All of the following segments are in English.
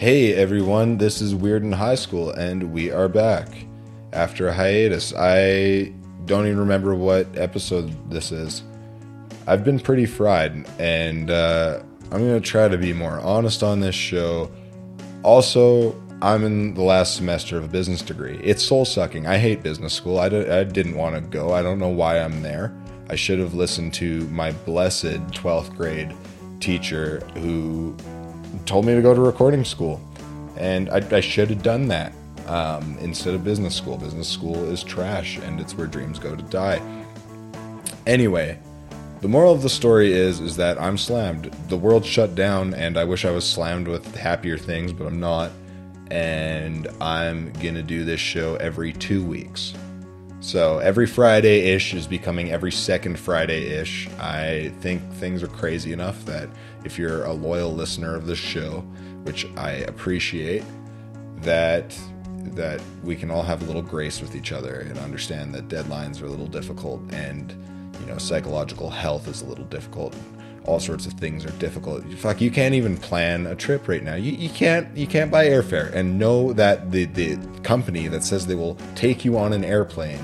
Hey everyone, this is Weird in High School, and we are back after a hiatus. I don't even remember what episode this is. I've been pretty fried, and uh, I'm gonna try to be more honest on this show. Also, I'm in the last semester of a business degree. It's soul sucking. I hate business school. I, d- I didn't want to go. I don't know why I'm there. I should have listened to my blessed 12th grade teacher who told me to go to recording school. And I, I should have done that um, instead of business school. Business school is trash and it's where dreams go to die. Anyway, the moral of the story is is that I'm slammed. The world shut down and I wish I was slammed with happier things, but I'm not. And I'm going to do this show every 2 weeks. So every Friday ish is becoming every second Friday ish. I think things are crazy enough that if you're a loyal listener of this show, which I appreciate, that that we can all have a little grace with each other and understand that deadlines are a little difficult and you know psychological health is a little difficult. All sorts of things are difficult. Fuck you can't even plan a trip right now. You, you can't you can't buy airfare. And know that the the company that says they will take you on an airplane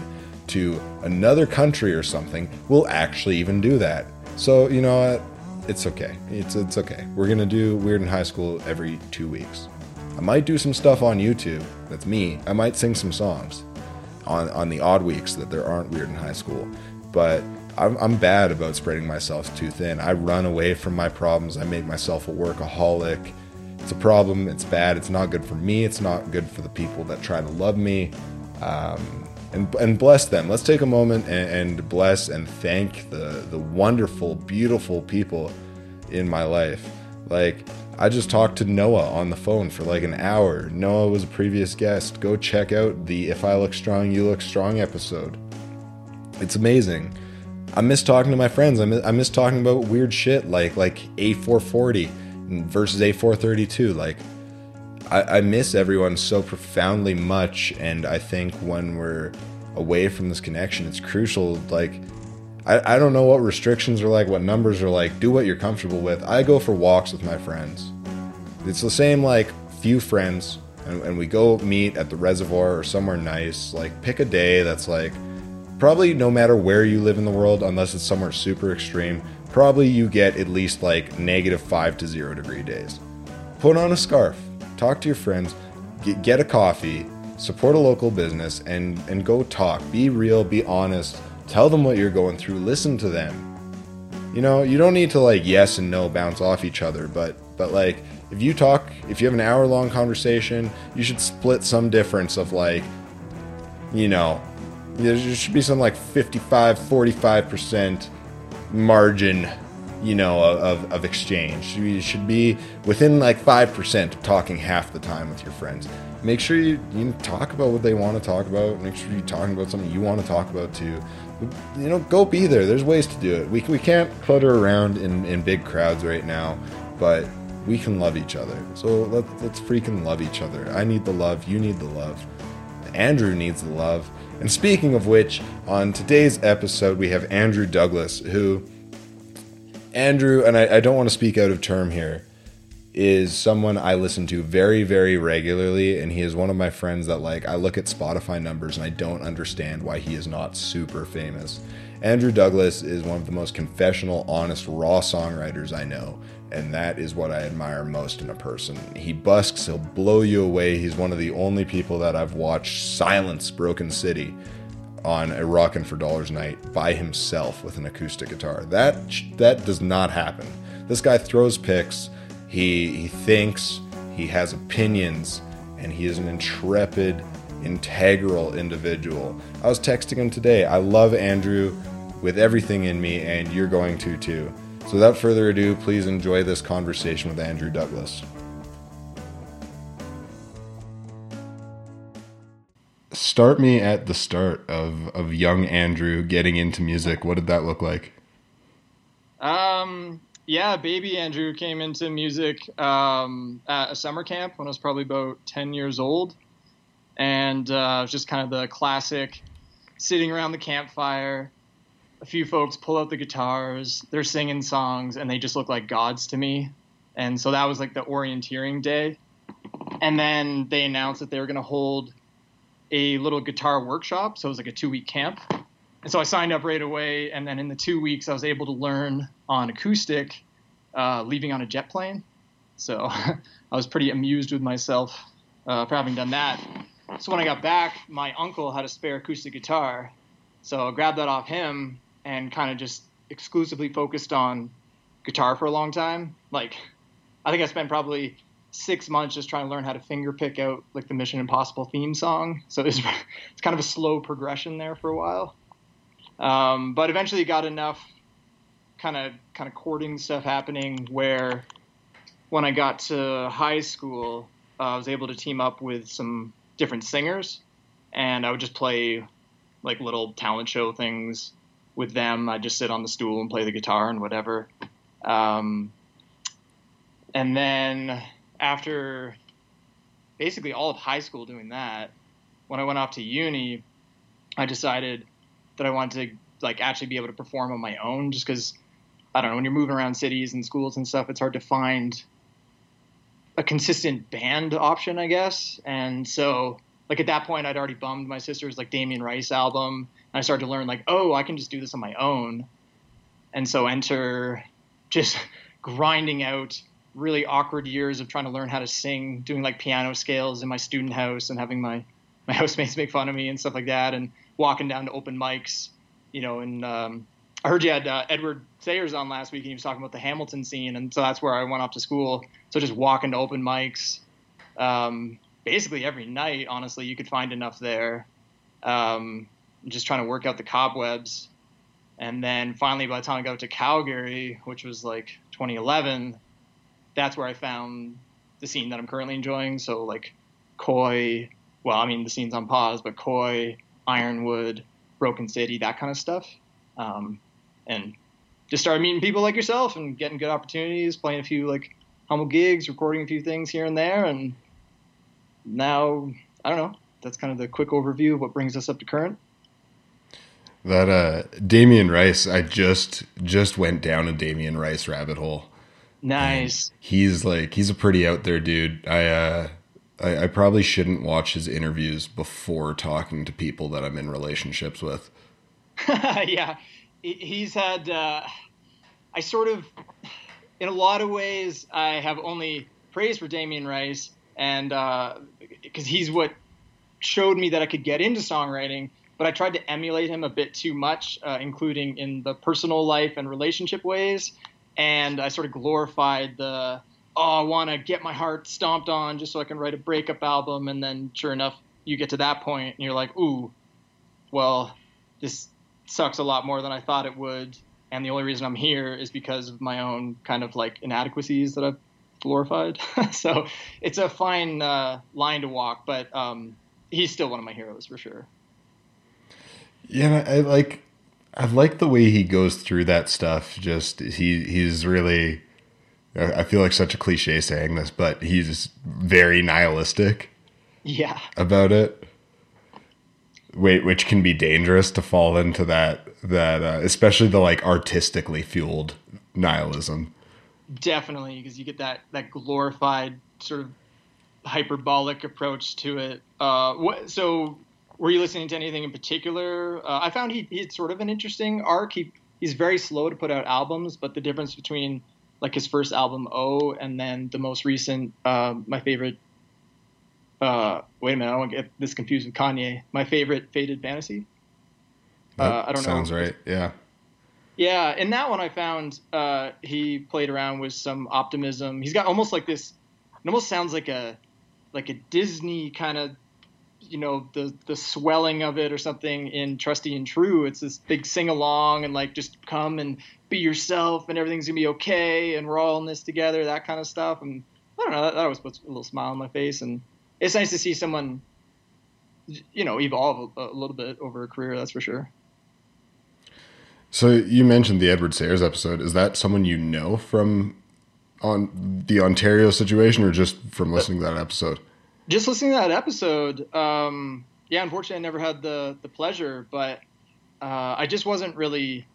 to another country or something will actually even do that. So you know what it's okay it's it's okay we're gonna do weird in high school every two weeks I might do some stuff on YouTube. That's me. I might sing some songs on on the odd weeks that there aren't weird in high school. But I'm, I'm bad about spreading myself too thin. I run away from my problems. I make myself a workaholic. It's a problem. It's bad. It's not good for me. It's not good for the people that try to love me. Um, and, and bless them. Let's take a moment and, and bless and thank the the wonderful, beautiful people in my life. Like I just talked to Noah on the phone for like an hour. Noah was a previous guest. Go check out the If I Look Strong, You Look Strong episode. It's amazing. I miss talking to my friends. I miss, I miss talking about weird shit like like A440 versus A432. Like I, I miss everyone so profoundly much, and I think when we're away from this connection, it's crucial. Like I, I don't know what restrictions are like, what numbers are like. Do what you're comfortable with. I go for walks with my friends. It's the same like few friends, and, and we go meet at the reservoir or somewhere nice. Like pick a day that's like probably no matter where you live in the world, unless it's somewhere super extreme, probably you get at least like negative five to zero degree days. Put on a scarf, talk to your friends, get, get a coffee, support a local business, and and go talk. Be real, be honest Tell them what you're going through. Listen to them. You know, you don't need to like yes and no bounce off each other, but but like if you talk, if you have an hour long conversation, you should split some difference of like, you know, there should be some like 55, 45% margin, you know, of, of exchange. You should be within like 5% of talking half the time with your friends. Make sure you, you talk about what they want to talk about. Make sure you're talking about something you want to talk about too you know, go be there. There's ways to do it. We, we can't clutter around in, in big crowds right now, but we can love each other. So let's, let's freaking love each other. I need the love. You need the love. Andrew needs the love. And speaking of which, on today's episode, we have Andrew Douglas, who, Andrew, and I, I don't want to speak out of term here, is someone I listen to very, very regularly, and he is one of my friends that like I look at Spotify numbers and I don't understand why he is not super famous. Andrew Douglas is one of the most confessional, honest, raw songwriters I know, and that is what I admire most in a person. He busks, he'll blow you away. He's one of the only people that I've watched silence Broken City on a Rockin' for Dollars night by himself with an acoustic guitar. That that does not happen. This guy throws picks he, he thinks, he has opinions, and he is an intrepid, integral individual. I was texting him today. I love Andrew with everything in me, and you're going to too. So, without further ado, please enjoy this conversation with Andrew Douglas. Start me at the start of, of young Andrew getting into music. What did that look like? Um, yeah, baby Andrew came into music um, at a summer camp when I was probably about 10 years old. And uh, it was just kind of the classic sitting around the campfire. A few folks pull out the guitars, they're singing songs, and they just look like gods to me. And so that was like the orienteering day. and then they announced that they were going to hold a little guitar workshop. So it was like a two week camp. And so I signed up right away. And then in the two weeks, I was able to learn on acoustic, uh, leaving on a jet plane. So I was pretty amused with myself uh, for having done that. So when I got back, my uncle had a spare acoustic guitar. So I grabbed that off him and kind of just exclusively focused on guitar for a long time. Like, I think I spent probably six months just trying to learn how to finger pick out like the Mission Impossible theme song. So it's it's kind of a slow progression there for a while. Um, but eventually got enough kind of kind of chording stuff happening where when I got to high school, uh, I was able to team up with some different singers, and I would just play like little talent show things with them. I'd just sit on the stool and play the guitar and whatever. Um, and then after basically all of high school doing that, when I went off to uni, I decided that I wanted to like actually be able to perform on my own just because I don't know when you're moving around cities and schools and stuff, it's hard to find a consistent band option, I guess. And so like at that point, I'd already bummed my sister's like Damien Rice album, and I started to learn like, oh, I can just do this on my own. And so enter just grinding out really awkward years of trying to learn how to sing, doing like piano scales in my student house and having my my housemates make fun of me and stuff like that, and walking down to open mics, you know. And um, I heard you had uh, Edward Sayers on last week, and he was talking about the Hamilton scene, and so that's where I went off to school. So just walking to open mics, um, basically every night. Honestly, you could find enough there. Um, just trying to work out the cobwebs, and then finally, by the time I got to Calgary, which was like 2011 that's where I found the scene that I'm currently enjoying. So like Koi, well, I mean the scene's on pause, but Koi, Ironwood, Broken City, that kind of stuff, um, and just started meeting people like yourself and getting good opportunities, playing a few like humble gigs, recording a few things here and there, and now I don't know. That's kind of the quick overview of what brings us up to current. That uh, Damien Rice, I just just went down a Damien Rice rabbit hole. Nice. He's like he's a pretty out there dude. I uh I, I, probably shouldn't watch his interviews before talking to people that I'm in relationships with. yeah, he's had. Uh, I sort of, in a lot of ways, I have only praise for Damien Rice, and because uh, he's what showed me that I could get into songwriting. But I tried to emulate him a bit too much, uh, including in the personal life and relationship ways and I sort of glorified the oh I want to get my heart stomped on just so I can write a breakup album, and then sure enough you get to that point and you're like ooh, well this sucks a lot more than I thought it would, and the only reason I'm here is because of my own kind of like inadequacies that I've glorified. so it's a fine uh, line to walk, but um, he's still one of my heroes for sure. Yeah, I like I like the way he goes through that stuff. Just he he's really. I feel like such a cliche saying this, but he's very nihilistic. Yeah. About it. Wait, which can be dangerous to fall into that that uh, especially the like artistically fueled nihilism. Definitely, because you get that that glorified sort of hyperbolic approach to it. Uh, what, so were you listening to anything in particular? Uh, I found he, he had sort of an interesting arc. He he's very slow to put out albums, but the difference between like his first album O and then the most recent, uh, my favorite. Uh, wait a minute, I don't get this confused with Kanye. My favorite, Faded Fantasy. Uh, I don't sounds know. Sounds right. Yeah. Yeah, in that one I found uh, he played around with some optimism. He's got almost like this. It almost sounds like a like a Disney kind of you know the the swelling of it or something in Trusty and True. It's this big sing along and like just come and be yourself and everything's gonna be okay and we're all in this together, that kind of stuff. And I don't know, that, that always puts a little smile on my face. And it's nice to see someone, you know, evolve a, a little bit over a career. That's for sure. So you mentioned the Edward Sayers episode. Is that someone you know from on the Ontario situation, or just from listening to that episode? Just listening to that episode, um, yeah, unfortunately, I never had the the pleasure, but uh, I just wasn't really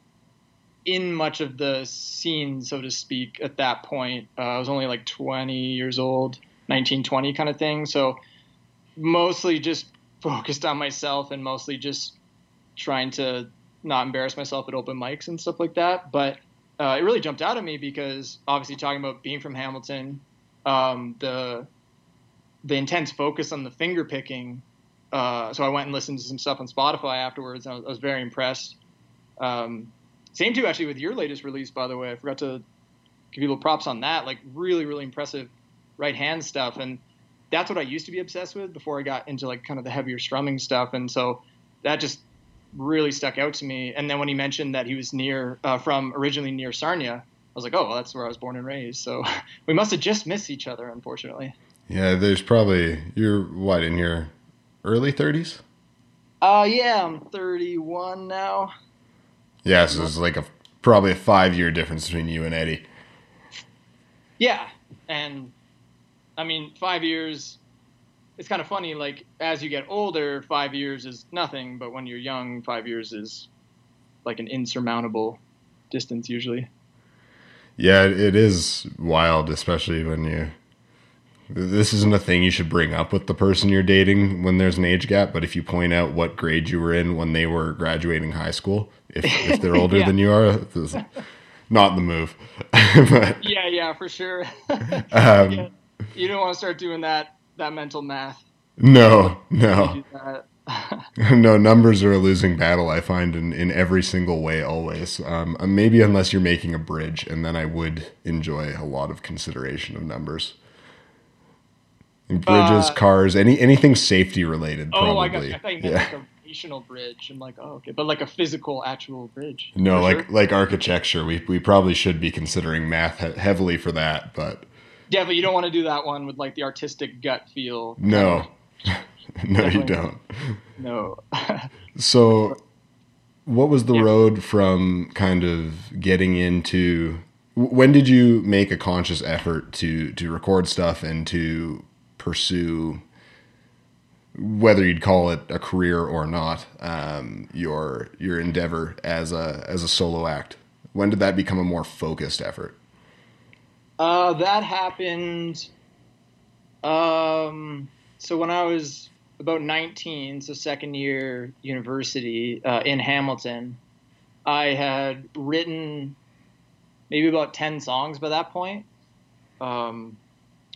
in much of the scene, so to speak, at that point. Uh, I was only like 20 years old, 1920 kind of thing. So mostly just focused on myself and mostly just trying to not embarrass myself at open mics and stuff like that. But uh, it really jumped out at me because obviously talking about being from Hamilton, um, the the intense focus on the finger picking. Uh, so I went and listened to some stuff on Spotify afterwards. I was, I was very impressed. Um, same too, actually, with your latest release, by the way. I forgot to give you little props on that. Like really, really impressive right hand stuff. And that's what I used to be obsessed with before I got into like kind of the heavier strumming stuff. And so that just really stuck out to me. And then when he mentioned that he was near uh, from originally near Sarnia, I was like, oh, well, that's where I was born and raised. So we must have just missed each other, unfortunately. Yeah, there's probably you're what in your early 30s. Uh, yeah, I'm 31 now. Yeah, so it's like a probably a five year difference between you and Eddie. Yeah, and I mean, five years. It's kind of funny. Like as you get older, five years is nothing, but when you're young, five years is like an insurmountable distance usually. Yeah, it is wild, especially when you. This isn't a thing you should bring up with the person you're dating when there's an age gap, but if you point out what grade you were in when they were graduating high school, if, if they're older yeah. than you are, not the move. but, yeah, yeah, for sure. um, yeah you don't want to start doing that that mental math. No, no. no, numbers are a losing battle. I find in, in every single way, always. Um, uh, maybe unless you're making a bridge, and then I would enjoy a lot of consideration of numbers. Bridges, uh, cars, any anything safety related. Probably. Oh, I got. I thought you meant yeah. like a relational bridge. I'm like, oh, okay, but like a physical, actual bridge. No, like sure? like architecture. We we probably should be considering math he- heavily for that, but yeah, but you don't want to do that one with like the artistic gut feel. No, no, you don't. No. so, what was the yeah. road from kind of getting into? When did you make a conscious effort to to record stuff and to pursue? Whether you'd call it a career or not, um, your your endeavor as a as a solo act. When did that become a more focused effort? Uh, that happened. Um, so when I was about 19, so second year university uh, in Hamilton, I had written maybe about 10 songs by that point. Um,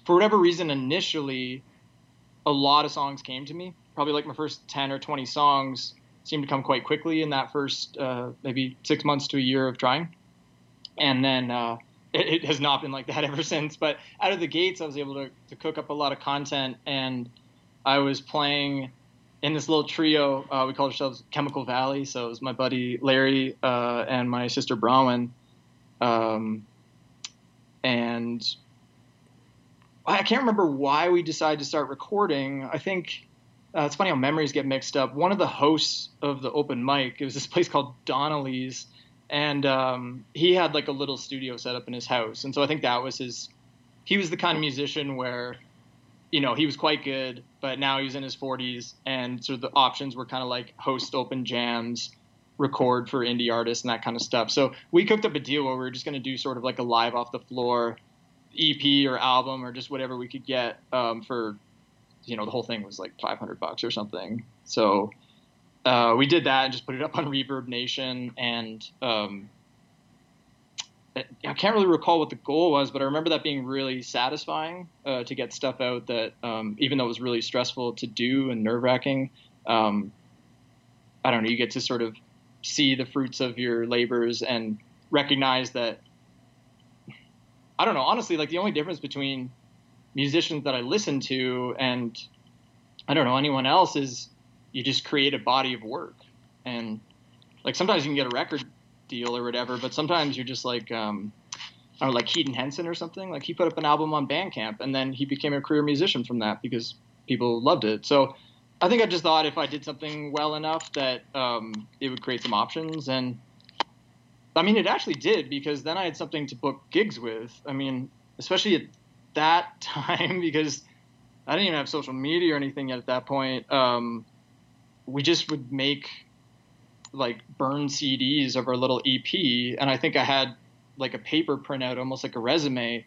for whatever reason, initially, a lot of songs came to me. Probably like my first 10 or 20 songs seemed to come quite quickly in that first uh, maybe six months to a year of trying. And then uh, it, it, has not been like that ever since. But out of the gates, I was able to, to cook up a lot of content, and I was playing in this little trio. Uh, we called ourselves Chemical Valley. So it was my buddy Larry uh, and my sister Bronwyn. Um, and I can't remember why we decided to start recording. I think uh, it's funny how memories get mixed up. One of the hosts of the open mic, it was this place called Donnelly's and um, he had like a little studio set up in his house, and so I think that was his. He was the kind of musician where, you know, he was quite good, but now he's in his 40s, and so the options were kind of like host open jams, record for indie artists, and that kind of stuff. So we cooked up a deal where we were just going to do sort of like a live off the floor EP or album or just whatever we could get um, for, you know, the whole thing was like 500 bucks or something. So uh, we did that and just put it up on Reverb Nation. And um, I can't really recall what the goal was, but I remember that being really satisfying uh, to get stuff out that, um, even though it was really stressful to do and nerve wracking, um, I don't know, you get to sort of see the fruits of your labors and recognize that. I don't know, honestly, like the only difference between musicians that I listen to and I don't know anyone else is you just create a body of work and like sometimes you can get a record deal or whatever but sometimes you're just like um I don't know, like Keaton Henson or something. Like he put up an album on Bandcamp, and then he became a career musician from that because people loved it. So I think I just thought if I did something well enough that um, it would create some options, and I mean it actually did because then I had something to book gigs with. I mean, especially at that time because I didn't even have social media or anything yet at that point. Um, we just would make like burn CDs of our little EP, and I think I had like a paper printout, almost like a resume,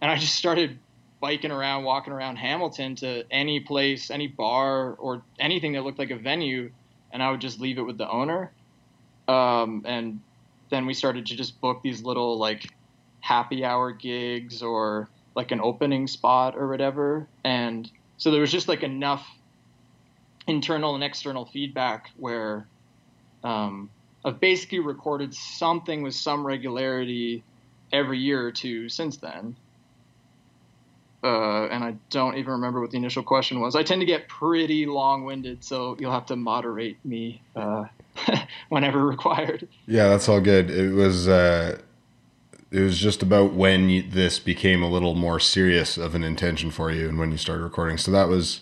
and I just started biking around, walking around Hamilton to any place, any bar, or anything that looked like a venue, and I would just leave it with the owner. Um, and then we started to just book these little like happy hour gigs or like an opening spot or whatever. And so there was just like enough internal and external feedback where um, I've basically recorded something with some regularity every year or two since then. Uh, and I don't even remember what the initial question was. I tend to get pretty long-winded, so you'll have to moderate me uh, whenever required. Yeah, that's all good. It was uh, it was just about when you, this became a little more serious of an intention for you, and when you started recording. So that was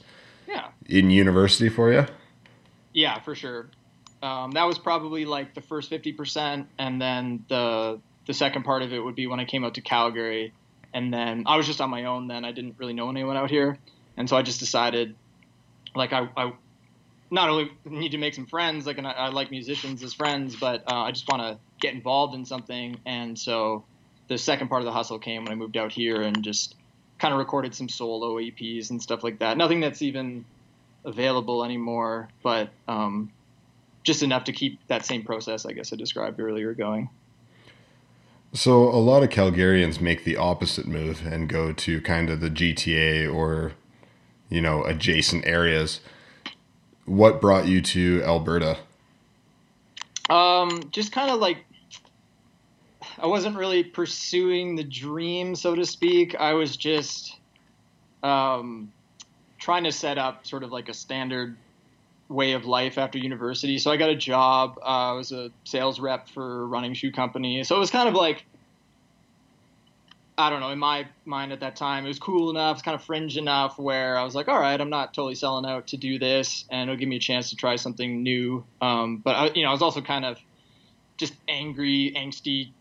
yeah in university for you. Yeah, for sure. Um, that was probably like the first fifty percent, and then the the second part of it would be when I came out to Calgary and then I was just on my own. Then I didn't really know anyone out here, and so I just decided, like I, I not only need to make some friends, like I, I like musicians as friends, but uh, I just want to get involved in something. And so the second part of the hustle came when I moved out here and just kind of recorded some solo EPs and stuff like that. Nothing that's even available anymore, but um, just enough to keep that same process, I guess I described earlier, going. So a lot of Calgarians make the opposite move and go to kind of the GTA or you know adjacent areas. What brought you to Alberta? Um, just kind of like I wasn't really pursuing the dream, so to speak. I was just um, trying to set up sort of like a standard way of life after university. So I got a job. Uh, I was a sales rep for a running shoe company. So it was kind of like, I don't know, in my mind at that time, it was cool enough, it's kind of fringe enough where I was like, all right, I'm not totally selling out to do this, and it'll give me a chance to try something new. Um, but I, you know, I was also kind of just angry, angsty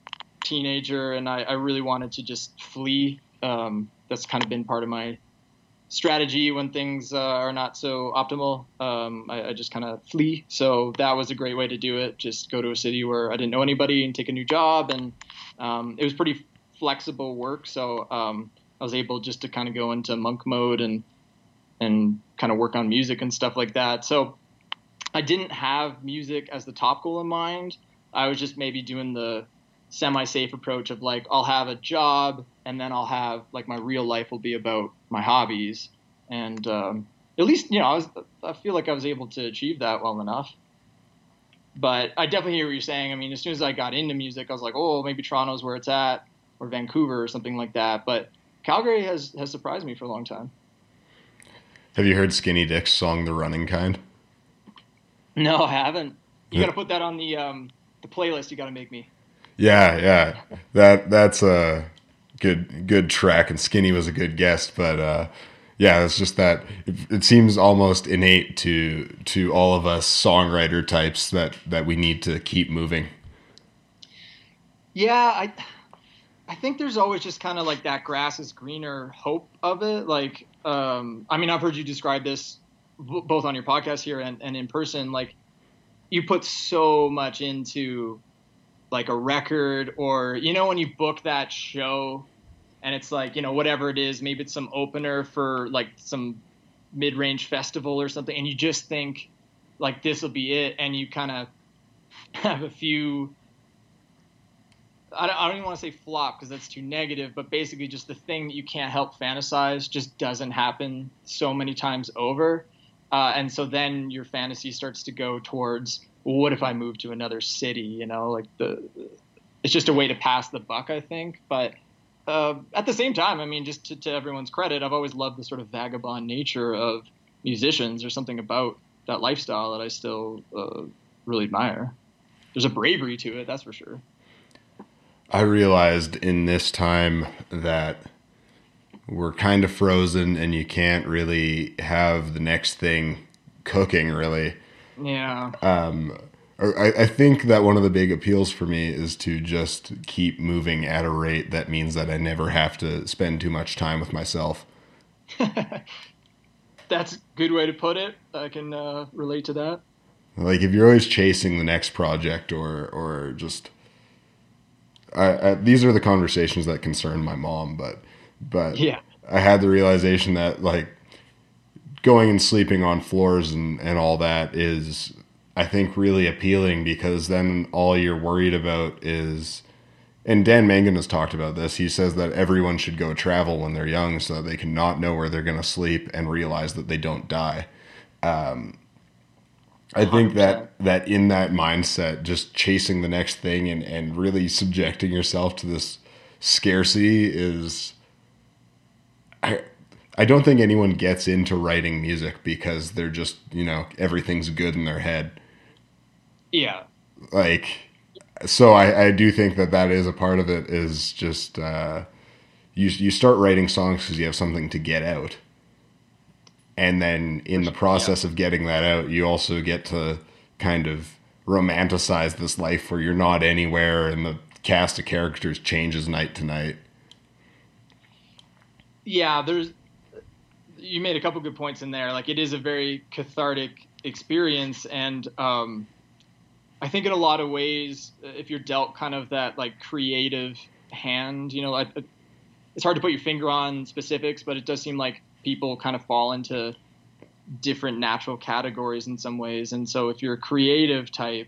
teenager, and I, I really wanted to just flee. Um, that's kind of been part of my strategy when things uh, are not so optimal. Um, I, I, just kind of flee. So that was a great way to do it. Just go to a city where I didn't know anybody and take a new job. And um, it was pretty flexible work. So um, I was able just to kind of go into monk mode and and kind of work on music and stuff like that. So I didn't have music as the top goal in mind. I was just maybe doing the semi-safe approach of like I'll have a job and then I'll have like my real life will be about my hobbies and um, at least you know I was I feel like I was able to achieve that well enough. But I definitely hear what you're saying. I mean, as soon as I got into music, I was like, oh, maybe Toronto's where it's at, or Vancouver, or something like that. But Calgary has has surprised me for a long time. Have you heard Skinny Dyck's song "The Running Kind"? No, I haven't. You got to put that on the um, the playlist. You got to make me. Yeah, yeah. That that's a good good track, and Skinny was a good guest, but uh, yeah, it's just that it, it, seems almost innate to to all of us songwriter types that that we need to keep moving. Yeah, I I think there's always just kind of like that grass is greener hope of it. Like, um, I mean, I've heard you describe this both on your podcast here and, and in person. Like, you put so much into like a record or you know when you book that show and it's like you know whatever it is maybe it's some opener for like some mid-range festival or something and you just think like this will be it and you kind of have a few I don't, I don't even want to say flop because that's too negative but basically just the thing that you can't help fantasize just doesn't happen so many times over uh, and so then your fantasy starts to go towards what if I move to another city? You know, like the it's just a way to pass the buck, I think. But uh, at the same time, I mean, just to, to, everyone's credit, I've always loved the sort of vagabond nature of musicians. There's something about that lifestyle that I still uh, really admire. There's a bravery to it, that's for sure. I realized in this time that we're kind of frozen and you can't really have the next thing cooking really yeah. Um, I, I think that one of the big appeals for me is to just keep moving at a rate that means that I never have to spend too much time with myself. That's a good way to put it. I can uh, relate to that. Like if you're always chasing the next project or or just, I, I, these are the conversations that concern my mom. But but yeah, I had the realization that like going and sleeping on floors and, and all that is I think really appealing because then all you're worried about is and Dan Mangan has talked about this. He says that everyone should go travel when they're young so that they can not know where they're going to sleep and realize that they don't die. Um, I think that that in that mindset, just chasing the next thing and, and really subjecting yourself to this scarcity is I I don't think anyone gets into writing music because they're just, you know, everything's good in their head. Yeah. Like so I, I do think that that is a part of it is just uh, you you start writing songs because you have something to get out and then in the process yeah. of getting that out you also get to kind of romanticize this life where you're not anywhere and the cast of characters changes night to night yeah there's you made a couple good points in there like it is a very cathartic experience and um, i think in a lot of ways if you're dealt kind of that like creative hand you know I, it's hard to put your finger on specifics but it does seem like people kind of fall into different natural categories in some ways. And so if you're a creative type,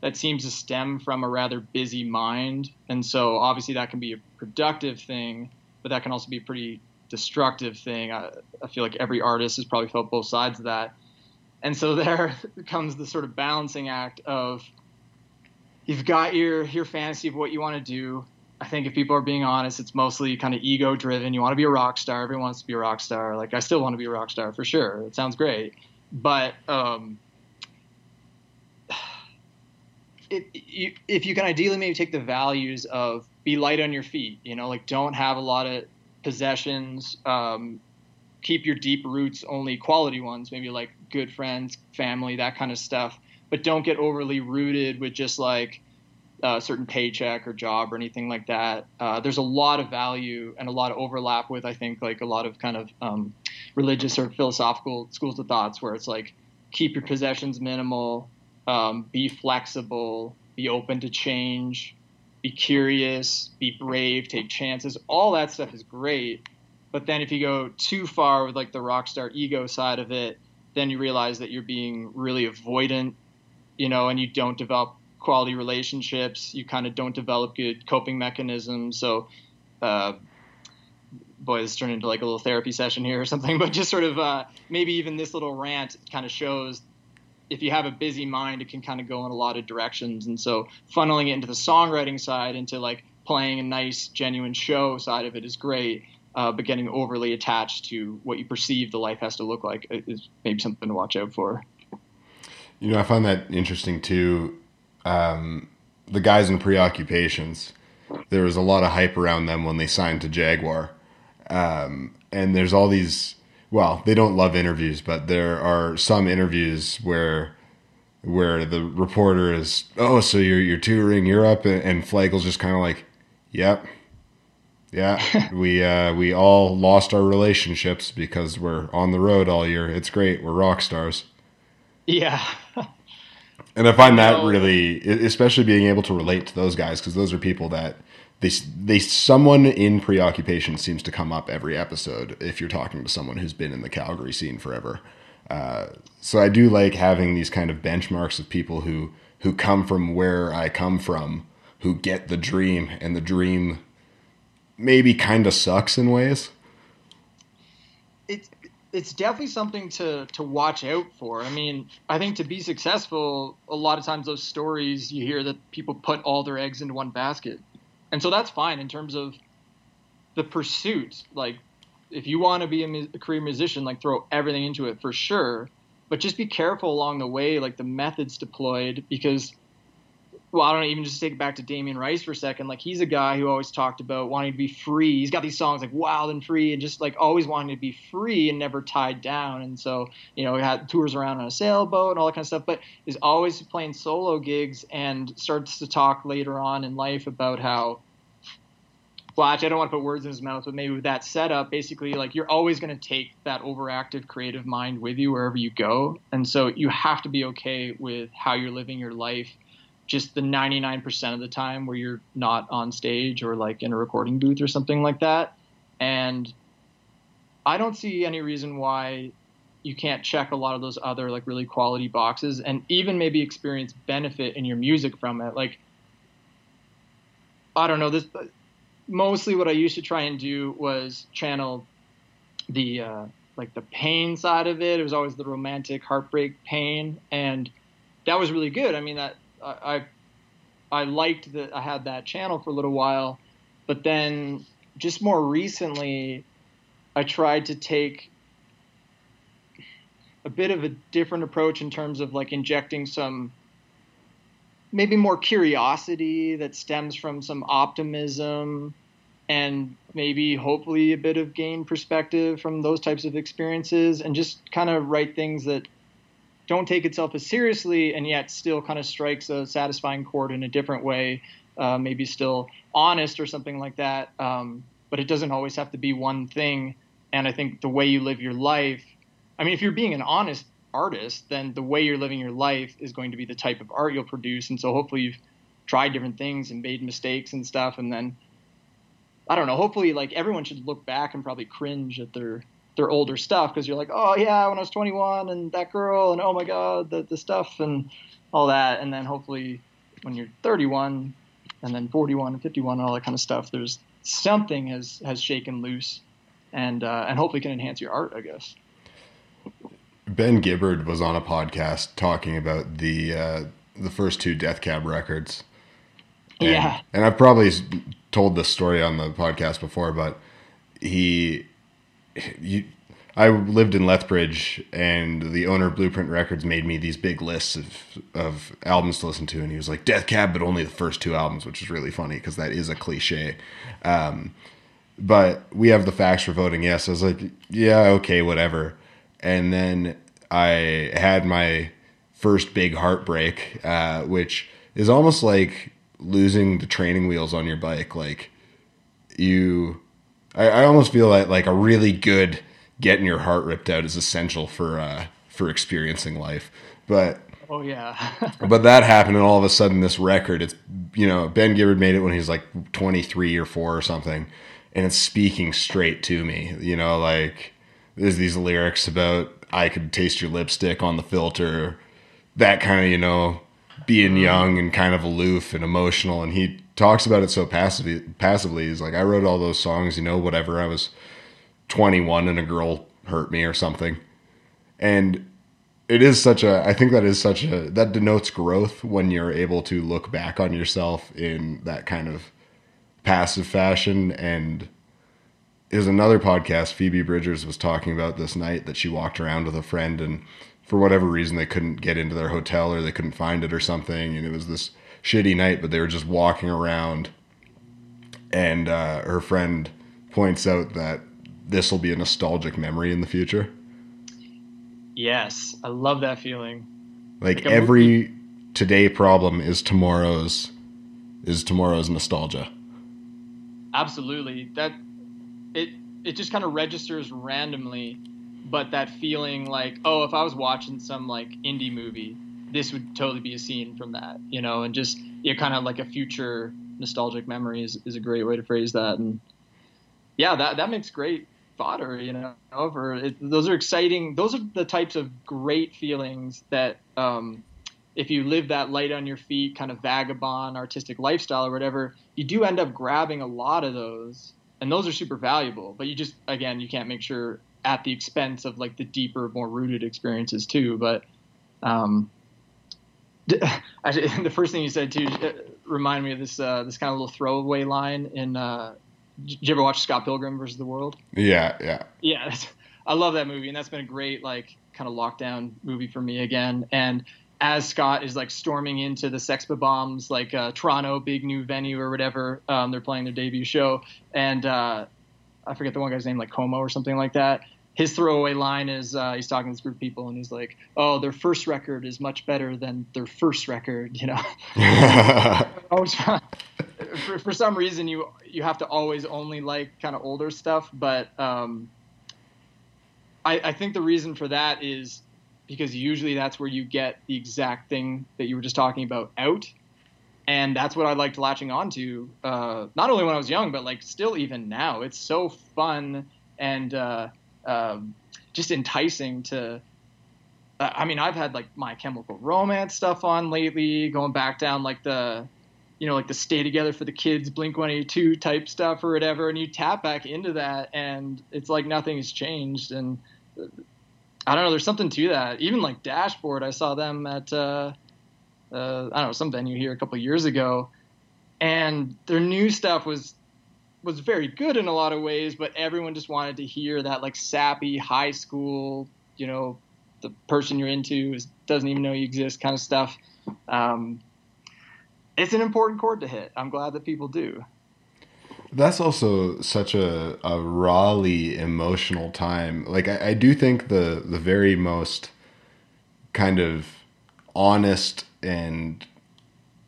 that seems to stem from a rather busy mind. And so obviously that can be a productive thing, but that can also be a pretty destructive thing. I, I feel like every artist has probably felt both sides of that. And so there comes the sort of balancing act of you've got your your fantasy of what you want to do I think if people are being honest, it's mostly kind of ego driven. You want to be a rock star. Everyone wants to be a rock star. Like I still want to be a rock star for sure. It sounds great, but um, you, if you can ideally maybe take the values of be light on your feet, you know, like don't have a lot of possessions. Um, keep your deep roots only quality ones, maybe like good friends, family, that kind of stuff. But don't get overly rooted with just like a certain paycheck or job or anything like that. Uh, there's a lot of value and a lot of overlap with, I think, like a lot of kind of um, religious or philosophical schools of thoughts where it's like keep your possessions minimal, um, be flexible, be open to change, be curious, be brave, take chances. All that stuff is great. But then if you go too far with like the rock star ego side of it, then you realize that you're being really avoidant, you know, and you don't develop quality relationships. You kind of don't develop good coping mechanisms. So, uh, boy, this turned into like a little therapy session here or something. But just sort of uh, maybe even this little rant kind of shows if you have a busy mind, it can kind of go in a lot of directions. And so, funneling it into the songwriting side, into like playing a nice, genuine show side of it is great. Uh, but getting overly attached to what you perceive the life has to look like is maybe something to watch out for. You know, I find that interesting too um, the guys in preoccupations, there was a lot of hype around them when they signed to Jagjaguwar. Um, and there's all these, well, they don't love interviews, but there are some interviews where where the reporter is, oh, so you're you're touring Europe, and, and Flegel's just kind of like, yep, yeah, we uh, we all lost our relationships because we're on the road all year. It's great, we're rock stars. Yeah. And I find that really, especially being able to relate to those guys, because those are people that they they someone in preoccupation seems to come up every episode if you're talking to someone who's been in the Calgary scene forever. Uh, so I do like having these kind of benchmarks of people who who come from where I come from, who get the dream, and the dream maybe kind of sucks in ways. It's it's definitely something to to watch out for. I mean, I think to be successful, a lot of times those stories you hear that people put all their eggs into one basket, and so that's fine in terms of the pursuit. Like, if you want to be a, a career musician, like throw everything into it for sure, but just be careful along the way, like the methods deployed, because well, I don't know, even just take it back to Damien Rice for a second. Like he's a guy who always talked about wanting to be free. He's got these songs like Wild and Free and just like always wanting to be free and never tied down. And so, you know, he had tours around on a sailboat and all that kind of stuff, but is always playing solo gigs and starts to talk later on in life about how well, actually, I don't want to put words in his mouth, but maybe with that setup, basically, like you're always going to take that overactive creative mind with you wherever you go. And so you have to be okay with how you're living your life just the 99% of the time where you're not on stage or like in a recording booth or something like that. And I don't see any reason why you can't check a lot of those other like really quality boxes and even maybe experience benefit in your music from it. Like I don't know this mostly what I used to try and do was channel the uh, like the pain side of it. It was always the romantic heartbreak pain, and that was really good. I mean that I I liked that I had that channel for a little while, but then just more recently, I tried to take a bit of a different approach in terms of like injecting some maybe more curiosity that stems from some optimism and maybe hopefully a bit of gain perspective from those types of experiences and just kind of write things that don't take itself as seriously and yet still kind of strikes a satisfying chord in a different way uh, maybe still honest or something like that. Um, but it doesn't always have to be one thing. And i think the way you live your life i mean if you're being an honest artist then the way you're living your life is going to be the type of art you'll produce. And so hopefully you've tried different things and made mistakes and stuff. And then I don't know. Hopefully, like everyone should look back and probably cringe at their their older stuff because you're like, oh yeah, when I was 21 and that girl and oh my god, the the stuff and all that, and then hopefully when you're 31 and then 41 and 51 and all that kind of stuff, there's something has has shaken loose, and uh, and hopefully can enhance your art, I guess. Ben Gibbard was on a podcast talking about the uh, the first two Death Cab records. And, yeah, and I've probably told this story on the podcast before, but he, you, I lived in Lethbridge, and the owner of Blueprint Records made me these big lists of of albums to listen to, and he was like Death Cab, but only the first two albums, which is really funny because that is a cliche. Um, but we have the facts for voting yes. I was like, yeah, okay, whatever. And then I had my first big heartbreak, uh, which is almost like losing the training wheels on your bike, like you, I, I almost feel like like a really good getting your heart ripped out is essential for uh, for experiencing life. But oh yeah, but that happened, and all of a sudden, this record, it's you know Ben Gibbard made it when he was like twenty three or four or something, and it's speaking straight to me. You know, like there's these lyrics about I could taste your lipstick on the filter, that kind of you know being mm-hmm. young and kind of aloof and emotional and he talks about it so passively passively he's like i wrote all those songs you know whatever i was 21 and a girl hurt me or something. And it is such a i think that is such a that denotes growth when you're able to look back on yourself in that kind of passive fashion. And is another podcast phoebe bridgers was talking about this night that she walked around with a friend and for whatever reason they couldn't get into their hotel or they couldn't find it or something. And it was this shitty night but they were just walking around. And uh, her friend points out that this will be a nostalgic memory in the future. Yes i love that feeling. Like, like every movie. today problem is tomorrow's is tomorrow's nostalgia. Absolutely. That it it just kind of registers randomly but that feeling like, oh, if I was watching some like indie movie, this would totally be a scene from that, you know, and just yeah, kind of like a future nostalgic memory is, is a great way to phrase that. And yeah, that that makes great fodder, you know. For it, those are exciting. Those are the types of great feelings that um, if you live that light on your feet kind of vagabond artistic lifestyle or whatever, you do end up grabbing a lot of those, and those are super valuable. But you just again, you can't make sure at the expense of like the deeper, more rooted experiences too. But um, actually, the first thing you said too uh, remind me of this uh, this kind of little throwaway line in. Uh, did you ever watch Scott Pilgrim versus the World? Yeah, yeah, yeah. I love that movie, and that's been a great like kind of lockdown movie for me again. And as Scott is like storming into the Sex Bombs like uh, Toronto big new venue or whatever, um, they're playing their debut show, and uh, I forget the one guy's name, like Comeau or something like that. His throwaway line is uh, he's talking to this group of people and he's like, "Oh, their first record is much better than their first record," you know. always, for, for some reason, you you have to always only like kind of older stuff, but um, I, I think the reason for that is because usually that's where you get the exact thing that you were just talking about out and that's what I liked latching onto. Uh, not only when I was young, but like still even now, it's so fun and uh, um, just enticing to. Uh, I mean, I've had like My Chemical Romance stuff on lately, going back down like the, you know, like the Stay Together for the Kids, Blink 182 type stuff or whatever, and you tap back into that, and it's like nothing has changed. And uh, I don't know, there's something to that. Even like Dashboard, I saw them at, uh, uh, I don't know, some venue here a couple years ago, and their new stuff was was very good in a lot of ways, but everyone just wanted to hear that like sappy high school, you know, the person you're into is, doesn't even know you exist kind of stuff. Um, it's an important chord to hit. I'm glad that people do. That's also such a, a rawly emotional time. Like I, I do think the the very most kind of honest and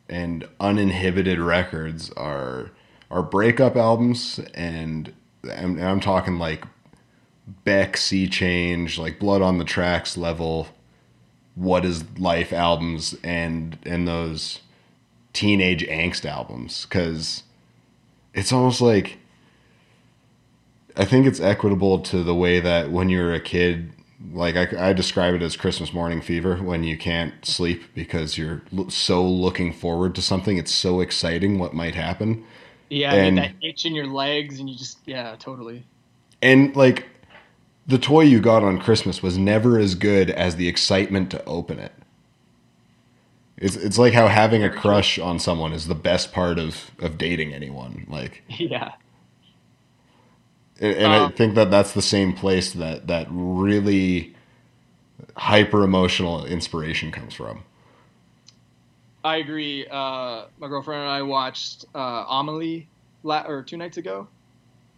and uninhibited records are are breakup albums and and I'm talking like Beck, Sea Change, like Blood on the Tracks level what is life albums and and those teenage angst albums cuz it's almost like I think it's equitable to the way that when you're a kid like I, I, describe it as Christmas morning fever when you can't sleep because you're so looking forward to something. It's so exciting what might happen. Yeah, and, that itch in your legs, and you just yeah, totally. And like the toy you got on Christmas was never as good as the excitement to open it. It's it's like how having a crush on someone is the best part of of dating anyone. Like yeah. And, um, I think that that's the same place that that really hyper emotional inspiration comes from. I agree. Uh, my girlfriend and I watched uh, Amelie la- or two nights ago,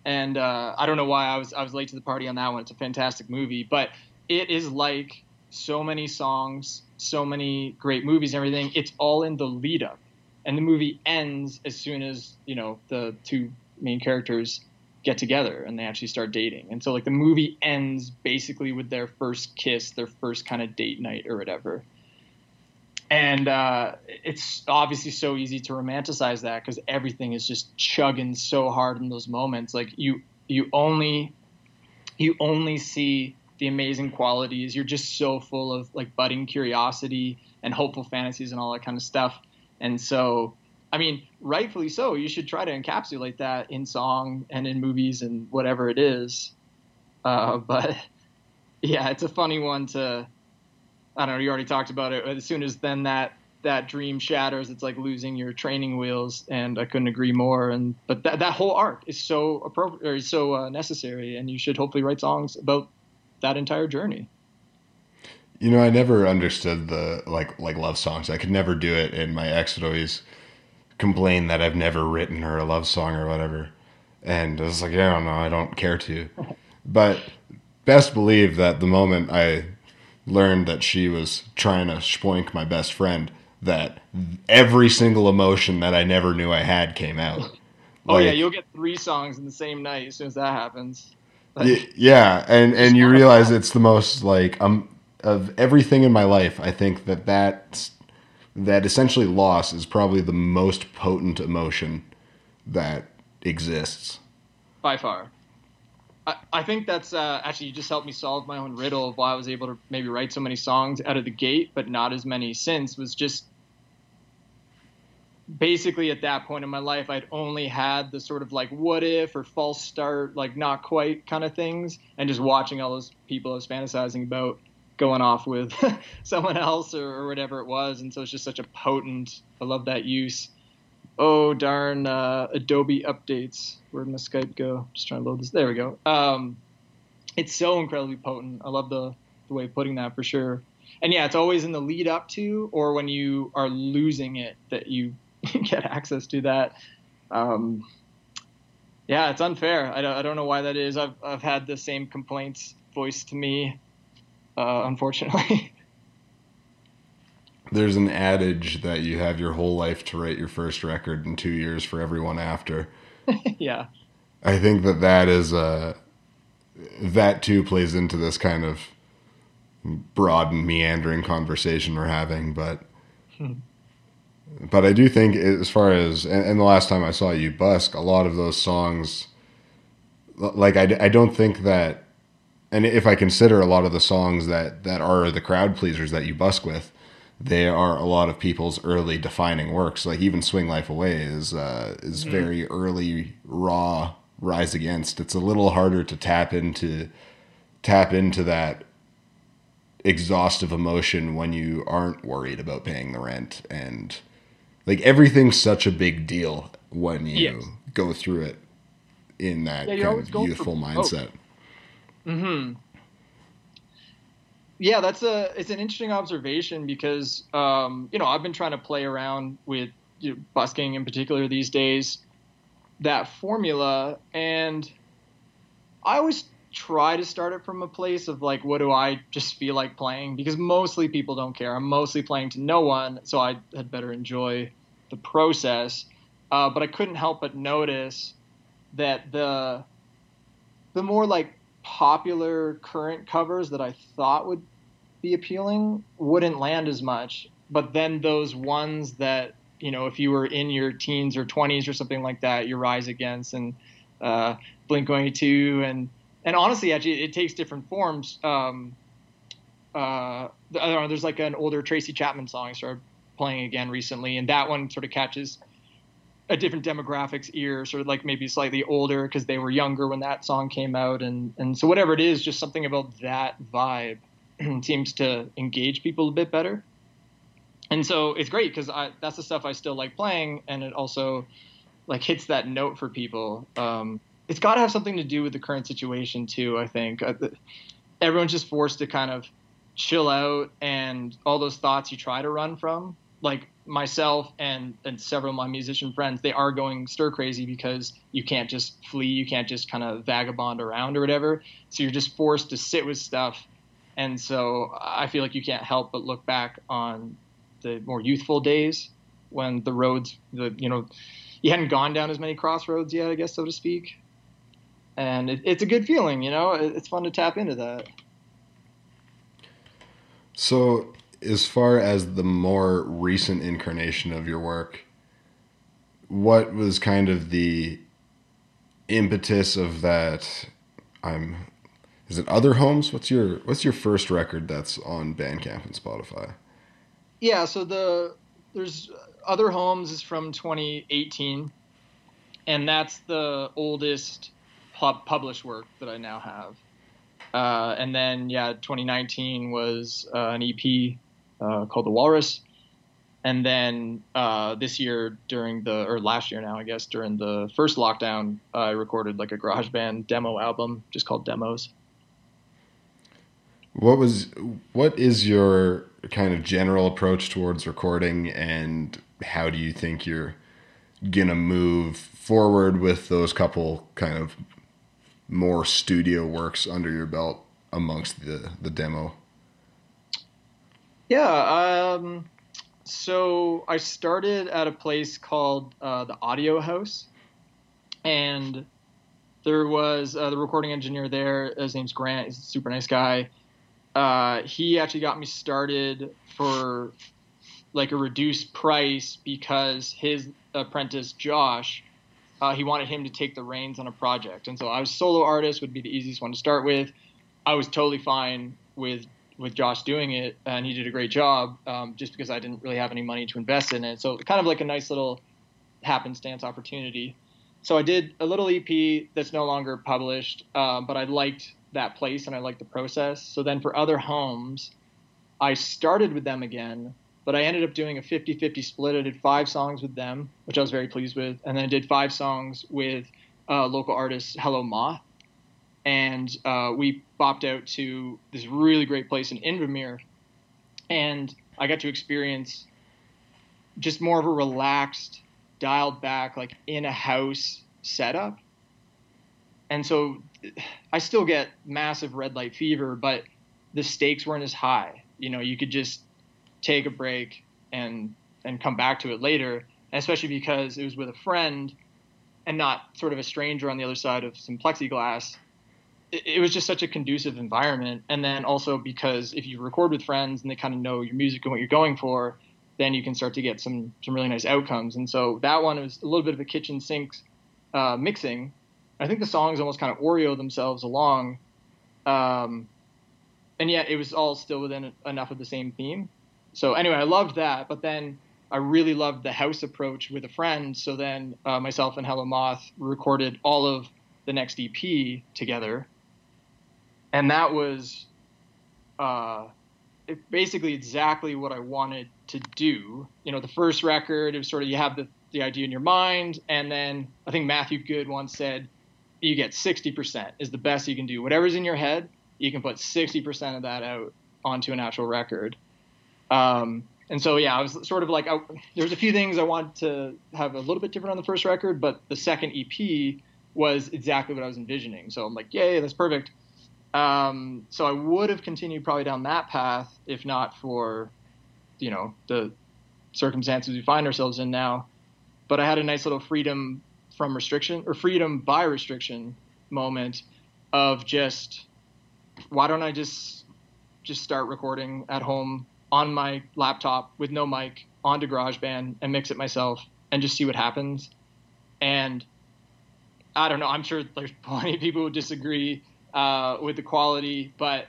and uh, I don't know why I was I was late to the party on that one. It's a fantastic movie, but it is like so many songs, so many great movies, and everything. It's all in the lead up, and the movie ends as soon as you know the two main characters get together and they actually start dating. And so like the movie ends basically with their first kiss, their first kind of date night or whatever and uh, it's obviously so easy to romanticize that because everything is just chugging so hard in those moments. Like you you only you only see the amazing qualities. You're just so full of like budding curiosity and hopeful fantasies and all that kind of stuff. And so i mean rightfully so you should try to encapsulate that in song and in movies and whatever it is. Uh, but yeah it's a funny one to I don't know. You already talked about it. As soon as then that that dream shatters, it's like losing your training wheels, and I couldn't agree more. And but that that whole arc is so appropriate, or so uh, necessary, and you should hopefully write songs about that entire journey. You know, I never understood the like like love songs. I could never do it, and my ex would always complain that I've never written her a love song or whatever. And I was like, yeah, I don't know, I don't care to. but best believe that the moment I learned that she was trying to spoink my best friend, that every single emotion that I never knew I had came out. oh like, yeah, you'll get three songs in the same night as soon as that happens. Like, yeah, and and you realize it's the most like um of everything in my life. I think that that that essentially loss is probably the most potent emotion that exists by far. I, think that's uh, actually you just helped me solve my own riddle of why I was able to maybe write so many songs out of the gate, but not as many since. Was just basically at that point in my life, I'd only had the sort of like what if or false start, like not quite kind of things, and just watching all those people I was fantasizing about going off with someone else or, or whatever it was, and so it's just such a potent. I love that use oh darn uh, Adobe updates. Where'd my Skype go? Just trying to load this. There we go. Um, it's so incredibly potent. I love the, the way of putting that for sure. And yeah, it's always in the lead up to or when you are losing it that you get access to that. Um, yeah, it's unfair. I don't, I don't know why that is. I've, I've had the same complaints voiced to me, uh, unfortunately. there's an adage that you have your whole life to write your first record and two years for everyone after. yeah. I think that that is uh, that too plays into this kind of broad and meandering conversation we're having, but hmm. but I do think as far as and, and, the last time I saw you busk, a lot of those songs, like I, I don't think that and if I consider a lot of the songs that that are the crowd pleasers that you busk with, they are a lot of people's early defining works. Like even "Swing Life Away" is uh, is mm-hmm. very early, raw, rise against. It's a little harder to tap into tap into that exhaustive emotion when you aren't worried about paying the rent and like everything's such a big deal when you yes. go through it in that yeah, kind of youthful mindset. Hmm. Yeah, that's a it's an interesting observation because um, you know I've been trying to play around with you know, busking in particular these days that formula and I always try to start it from a place of like what do I just feel like playing because mostly people don't care. I'm mostly playing to no one, so I had better enjoy the process. Uh, but I couldn't help but notice that the the more like popular current covers that I thought would be appealing wouldn't land as much. But then those ones that you know, if you were in your teens or 20s or something like that, your Rise Against and uh, Blink 182 and and honestly, actually, it takes different forms. Um, uh, know. There's like an older Tracy Chapman song I started playing again recently, and that one sort of catches a different demographics ear, sort of like maybe slightly older because they were younger when that song came out, and and so whatever it is, just something about that vibe seems to engage people a bit better. And so it's great because that's the stuff I still like playing, and it also like hits that note for people. Um, it's got to have something to do with the current situation too. I think uh, everyone's just forced to kind of chill out, and all those thoughts you try to run from, like myself and and several of my musician friends, they are going stir crazy because you can't just flee, you can't just kind of vagabond around or whatever. So you're just forced to sit with stuff, and so I feel like you can't help but look back on the more youthful days when the roads, the you know, you hadn't gone down as many crossroads yet, I guess so to speak and it, it's a good feeling. You know, it, it's fun to tap into that. So, as far as the more recent incarnation of your work, what was kind of the impetus of that? I'm. Is it Other Homes? What's your What's your first record that's on Bandcamp and Spotify? Yeah, so the there's Other Homes is from 2018, and that's the oldest pub- published work that I now have. Uh, and then, yeah, 2019 was uh, an EP uh, called The Walrus. And then uh, this year, during the, or last year now, I guess, during the first lockdown, I recorded like a garage band demo album just called Demos. What was, what is your kind of general approach towards recording and how do you think you're gonna move forward with those couple kind of more studio works under your belt amongst the the demo? Yeah, um, so I started at a place called uh, the Audio House, and there was uh, the recording engineer there. His name's Grant. He's a super nice guy. Uh, he actually got me started for like a reduced price because his apprentice Josh uh, he wanted him to take the reins on a project. And so I was solo artist would be the easiest one to start with. I was totally fine with with Josh doing it, and he did a great job. Um, just because I didn't really have any money to invest in it, so kind of like a nice little happenstance opportunity. So I did a little EP that's no longer published, uh, but I liked that place and I liked the process. So then for other homes, I started with them again but I ended up doing a 50 50 split. I did five songs with them, which I was very pleased with. And then I did five songs with uh, local artist Hello Moth. And uh, we bopped out to this really great place in Invermere. And I got to experience just more of a relaxed, dialed back, like in a house setup. And so I still get massive red light fever, but the stakes weren't as high. You know, you could just take a break and and come back to it later, especially because it was with a friend and not sort of a stranger on the other side of some plexiglass. It, was just such a conducive environment, and then also because if you record with friends and they kind of know your music and what you're going for, then you can start to get some some really nice outcomes. And so that one was a little bit of a kitchen sink uh, mixing. I think the songs almost kind of Oreo themselves along Um, and yet it was all still within enough of the same theme. So anyway, I loved that, but then I really loved the house approach with a friend. So then uh, myself and Hello Moth recorded all of the next EP together, and that was uh, basically exactly what I wanted to do. You know, the first record was sort of you have the the idea in your mind, and then I think Matthew Good once said you get 60% is the best you can do. Whatever's in your head, you can put 60% of that out onto an actual record. Um, and so, yeah, I was sort of like, I, there's a few things I wanted to have a little bit different on the first record, but the second EP was exactly what I was envisioning. So I'm like, yay, that's perfect. Um, so I would have continued probably down that path if not for, you know, the circumstances we find ourselves in now. But I had a nice little freedom from restriction or freedom by restriction moment of just why don't I just just start recording at home on my laptop with no mic onto GarageBand and mix it myself and just see what happens. And I don't know. I'm sure there's plenty of people who disagree uh, with the quality, but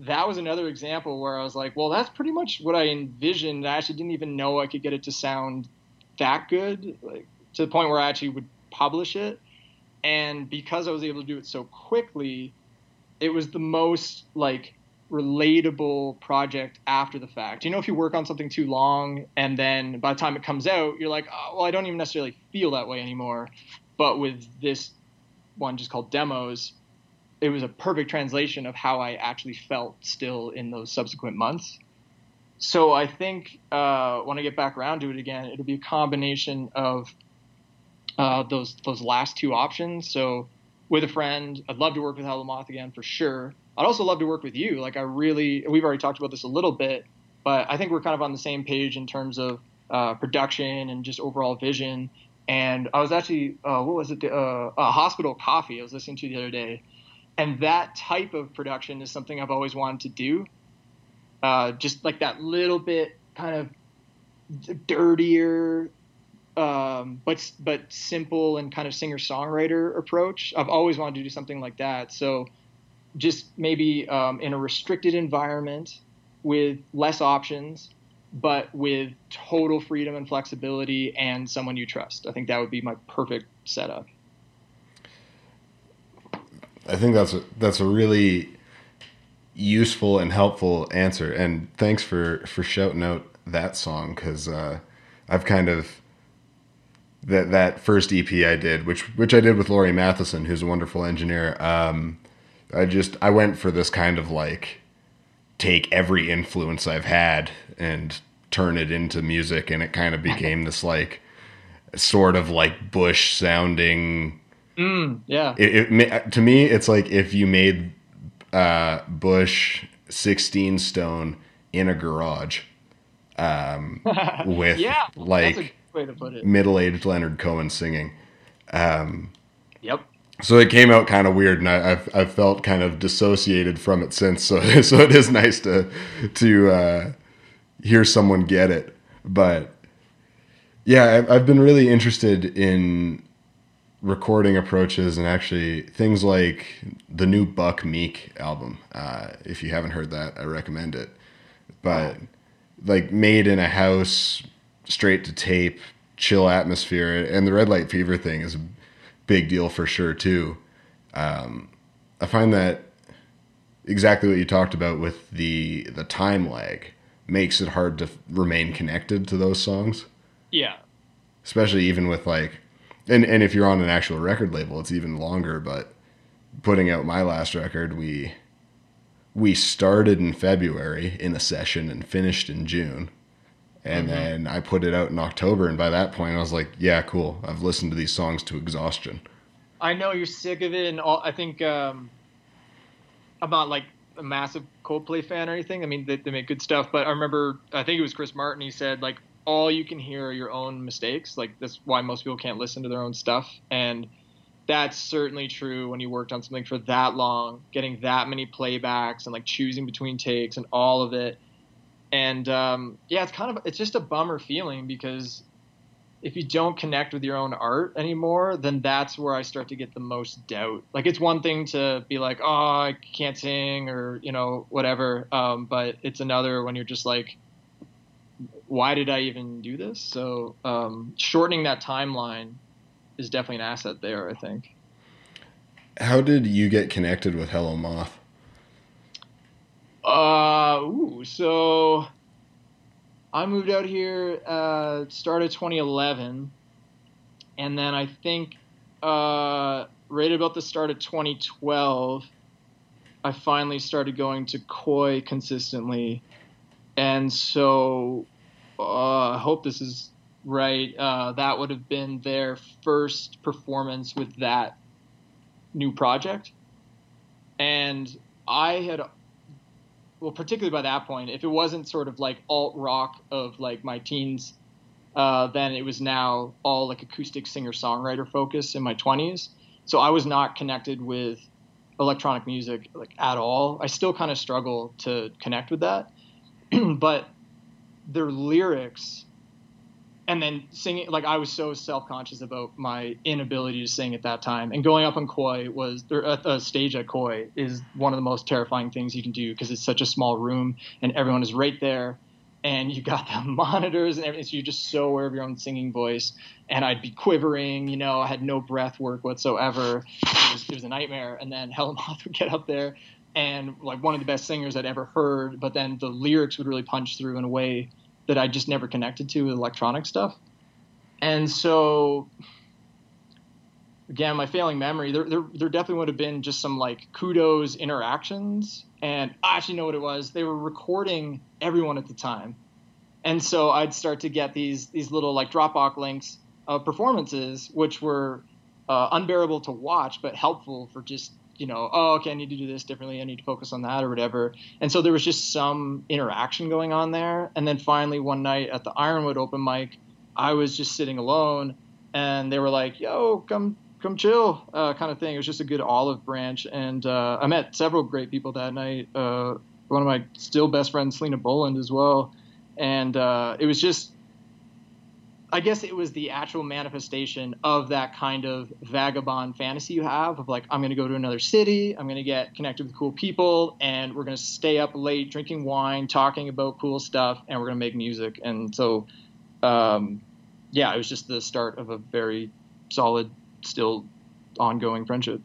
that was another example where I was like, well, that's pretty much what I envisioned. I actually didn't even know I could get it to sound that good, like to the point where I actually would publish it. And because I was able to do it so quickly, it was the most like relatable project after the fact. You know, if you work on something too long and then by the time it comes out, you're like, oh, well, I don't even necessarily feel that way anymore. But with this one just called Demos, it was a perfect translation of how I actually felt still in those subsequent months. So I think uh, when I get back around to it again, it'll be a combination of uh, those those last two options. So with a friend, I'd love to work with Hello Moth again for sure. I'd also love to work with you. Like I really, we've already talked about this a little bit, but I think we're kind of on the same page in terms of uh, production and just overall vision. And I was actually, uh, what was it? Uh, Hospital Coffee. I was listening to the other day, and that type of production is something I've always wanted to do. Uh, just like that little bit kind of dirtier, um, but but simple and kind of singer songwriter approach. I've always wanted to do something like that. So just maybe um, in a restricted environment with less options, but with total freedom and flexibility and someone you trust. I think that would be my perfect setup. I think that's a, that's a really useful and helpful answer, and thanks for for shouting out that song because uh, I've kind of that that first EP I did, which which I did with Laurie Matheson, who's a wonderful engineer. Um, I just I went for this kind of like take every influence I've had and turn it into music, and it kind of became this like sort of like Bush sounding. Mm, yeah. It, it, to me, it's like if you made uh, Bush sixteen stone in a garage, um, with yeah, like way to put it. Middle-aged Leonard Cohen singing. Um, yep. So it came out kind of weird, and I, I've I've felt kind of dissociated from it since. So so it is nice to to uh, hear someone get it. But yeah, I've, I've been really interested in recording approaches and actually things like the new Buck Meek album. Uh, if you haven't heard that, I recommend it. But like made in a house straight to tape, chill atmosphere, and the red light fever thing is a big deal for sure too. Um, I find that exactly what you talked about with the the time lag makes it hard to remain connected to those songs. Yeah. Especially even with like and and if you're on an actual record label it's even longer but putting out my last record we we started in February in a session and finished in June and mm-hmm. then I put it out in October, and by that point, I was like, "Yeah, cool. I've listened to these songs to exhaustion." I know you're sick of it, and all, I think um, I'm not like a massive Coldplay fan or anything. I mean, they, they make good stuff, but I remember I think it was Chris Martin. He said like all you can hear are your own mistakes. Like that's why most people can't listen to their own stuff, and that's certainly true when you worked on something for that long, getting that many playbacks and like choosing between takes and all of it and um, yeah, it's kind of it's just a bummer feeling because if you don't connect with your own art anymore, then that's where I start to get the most doubt. Like it's one thing to be like, oh, I can't sing or you know whatever, um, but it's another when you're just like, why did I even do this? So um, shortening that timeline is definitely an asset there. I think. How did you get connected with Hello Moth? Uh, ooh, so I moved out here uh, start of 2011, and then I think uh, right about the start of 2012, I finally started going to Koi consistently, and so uh, I hope this is right. Uh, that would have been their first performance with that new project, and I had well, particularly by that point, if it wasn't sort of like alt rock of like my teens, uh, then it was now all like acoustic singer songwriter focus in my 20s. So I was not connected with electronic music like at all. I still kind of struggle to connect with that, but their lyrics and then singing like I was so self conscious about my inability to sing at that time. And going up on Koi was at the stage at Koi is one of the most terrifying things you can do because it's such a small room and everyone is right there. And you got the monitors and everything, so you're just so aware of your own singing voice. And I'd be quivering, you know, I had no breath work whatsoever. It was, it was a nightmare. And then Hello Moth would get up there and like one of the best singers I'd ever heard, but then the lyrics would really punch through in a way that I just never connected to with electronic stuff. And so, again, my failing memory, there, there, there definitely would have been just some like kudos interactions. And I actually know what it was. They were recording everyone at the time. And so I'd start to get these, these little like Dropbox links of performances, which were uh, unbearable to watch, but helpful for just you know, oh, okay, I need to do this differently. I need to focus on that or whatever. And so there was just some interaction going on there. And then finally, one night at the Ironwood open mic, I was just sitting alone, and they were like, "Yo, come, come chill," uh, kind of thing. It was just a good olive branch, and uh, I met several great people that night. Uh, one of my still best friends, Selena Boland, as well, and uh, it was just I guess it was the actual manifestation of that kind of vagabond fantasy you have of like, I'm going to go to another city, I'm going to get connected with cool people, and we're going to stay up late drinking wine, talking about cool stuff, and we're going to make music. And so, um, yeah, it was just the start of a very solid, still ongoing friendship.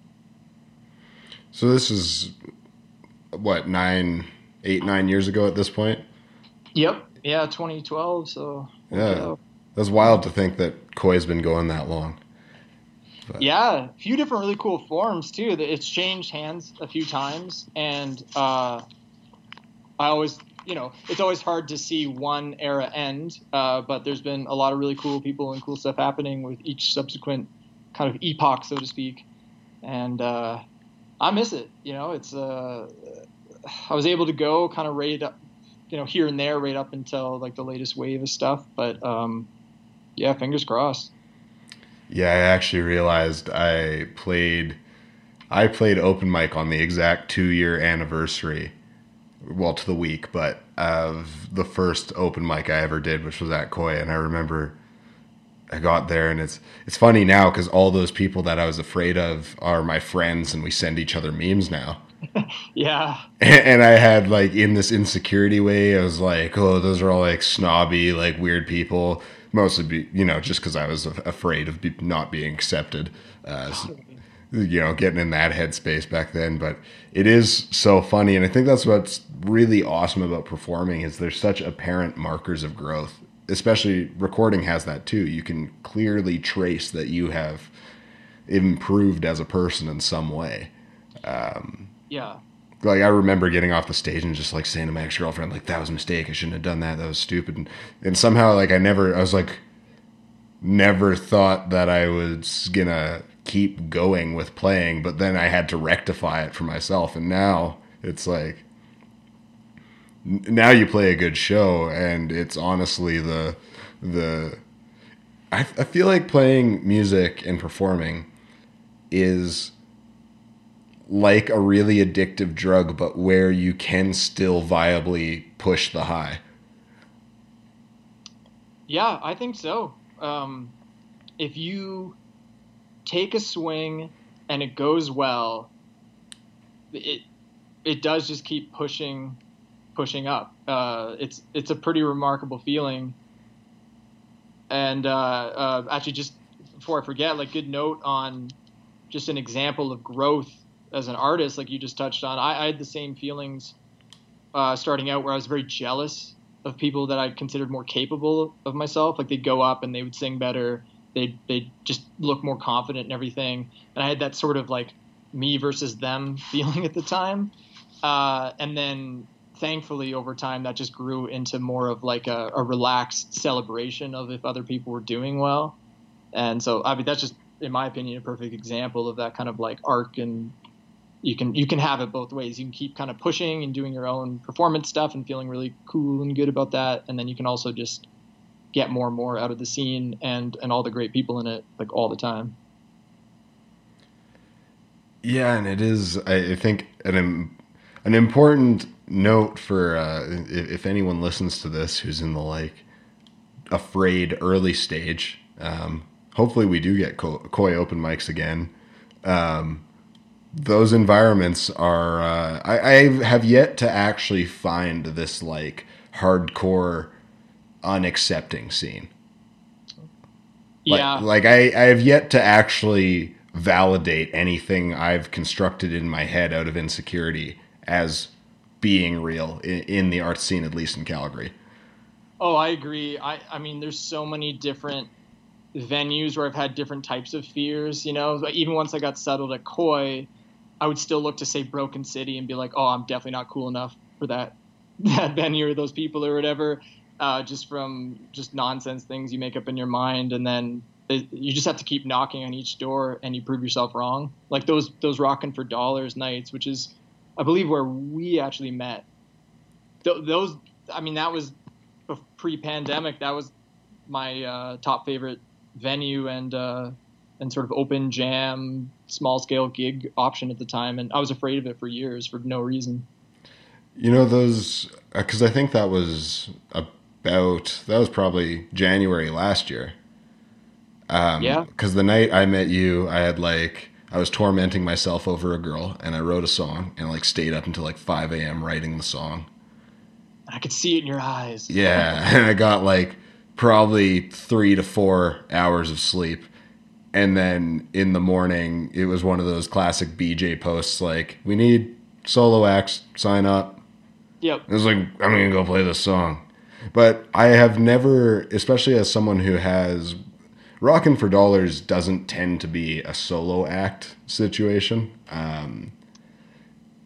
So this is what nine, eight, nine years ago at this point. Yep. Yeah, 2012. So yeah. That's wild to think that Koi's been going that long. But. Yeah, a few different really cool forms too. It's changed hands a few times, and uh, I always, you know, it's always hard to see one era end. Uh, but there's been a lot of really cool people and cool stuff happening with each subsequent kind of epoch, so to speak. And uh, I miss it. You know, it's uh, I was able to go kind of right up, you know, here and there, right up until like the latest wave of stuff, but. Um, yeah, fingers crossed. Yeah, I actually realized I played I played open mic on the exact two year anniversary. Well, to the week, but of the first open mic I ever did, which was at Koi, and I remember I got there, and it's it's funny now because all those people that I was afraid of are my friends, and we send each other memes now. yeah. And, I had like in this insecurity way, I was like, oh, those are all like snobby, like weird people mostly be you know just because I was afraid of be, not being accepted. Uh, you know, getting in that headspace back then. But it is so funny, and I think that's what's really awesome about performing is there's such apparent markers of growth. Especially recording has that too. You can clearly trace that you have improved as a person in some way. Um, yeah like I remember getting off the stage and just like saying to my ex girlfriend, like that was a mistake. I shouldn't have done that. That was stupid. And, and somehow like I never, I was like, never thought that I was gonna keep going with playing, but then I had to rectify it for myself. And now it's like, now you play a good show, and it's honestly the the. I, I feel like playing music and performing is like a really addictive drug, but where you can still viably push the high. Yeah, I think so. um, if you take a swing and it goes well, it it does just keep pushing pushing up. Uh, it's it's a pretty remarkable feeling. And uh, uh, actually, just before I forget, like good note on just an example of growth as an artist, like you just touched on. I, I had the same feelings uh, starting out, where I was very jealous of people that I considered more capable of myself. Like they'd go up and they would sing better. They'd they just look more confident and everything. And I had that sort of like me versus them feeling at the time. Uh, and then thankfully over time that just grew into more of like a, a, relaxed celebration of if other people were doing well and so i mean that's just in my opinion a perfect example of that kind of like arc and you can you can have it both ways you can keep kind of pushing and doing your own performance stuff and feeling really cool and good about that and then you can also just get more and more out of the scene and and all the great people in it like all the time yeah and it is i think an an important note for uh, if anyone listens to this who's in the like afraid early stage. Um, hopefully, we do get koi open mics again. Um, those environments are. Uh, I, I have yet to actually find this like hardcore unaccepting scene. Yeah. Like, like I, I have yet to actually validate anything I've constructed in my head out of insecurity as being real in, in the art scene, at least in Calgary. Oh, I agree. I, I mean, there's so many different venues where I've had different types of fears. You know, even once I got settled at Koi, I would still look to say Broken City and be like, oh, I'm definitely not cool enough for that that venue or those people or whatever. Uh, just from just nonsense things you make up in your mind, and then you just have to keep knocking on each door, and you prove yourself wrong. Like those those rocking for dollars nights, which is I believe where we actually met. Th- those, I mean, that was pre-pandemic. That was my uh, top favorite venue and uh, and sort of open jam, small scale gig option at the time, and I was afraid of it for years for no reason. You know those because uh, I think that was about that was probably January last year. Um, yeah. Because the night I met you, I had like I was tormenting myself over a girl, and I wrote a song, and like stayed up until like 5 a.m. writing the song. I could see it in your eyes. Yeah, and I got like probably three to four hours of sleep, and then in the morning, it was one of those classic BJ posts like, "We need solo acts, sign up." Yep. It was like, "I'm gonna go play this song," but I have never, especially as someone who has Rockin' for Dollars doesn't tend to be a solo act situation. Um,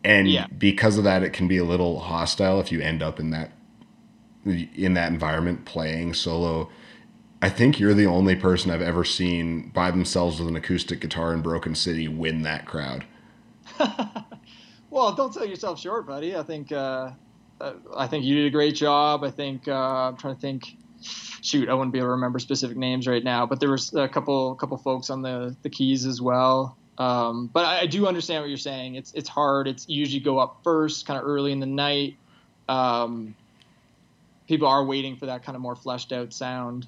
and yeah. because of that, it can be a little hostile if you end up in that in that environment playing solo. I think you're the only person I've ever seen by themselves with an acoustic guitar in Broken City win that crowd. well, don't sell yourself short, buddy. I think uh, uh, I think you did a great job. I think uh, I'm trying to think shoot, I wouldn't be able to remember specific names right now, but there was a couple couple folks on the the keys as well. Um, but I, I, do understand what you're saying. It's it's hard. It's usually go up first, kind of early in the night. Um, people are waiting for that kind of more fleshed out sound.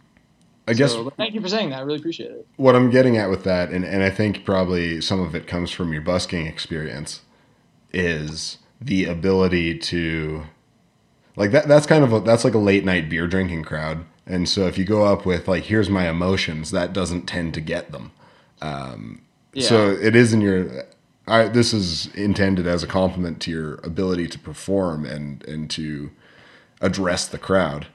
I guess. So, thank you for saying that. I really appreciate it. What I'm getting at with that, and, and I think probably some of it comes from your busking experience, is the ability to, like that. That's kind of a, that's like a late night beer drinking crowd and so if you go up with like, here's my emotions, that doesn't tend to get them. Um, yeah. So it is in your. I, this is intended as a compliment to your ability to perform and and to address the crowd,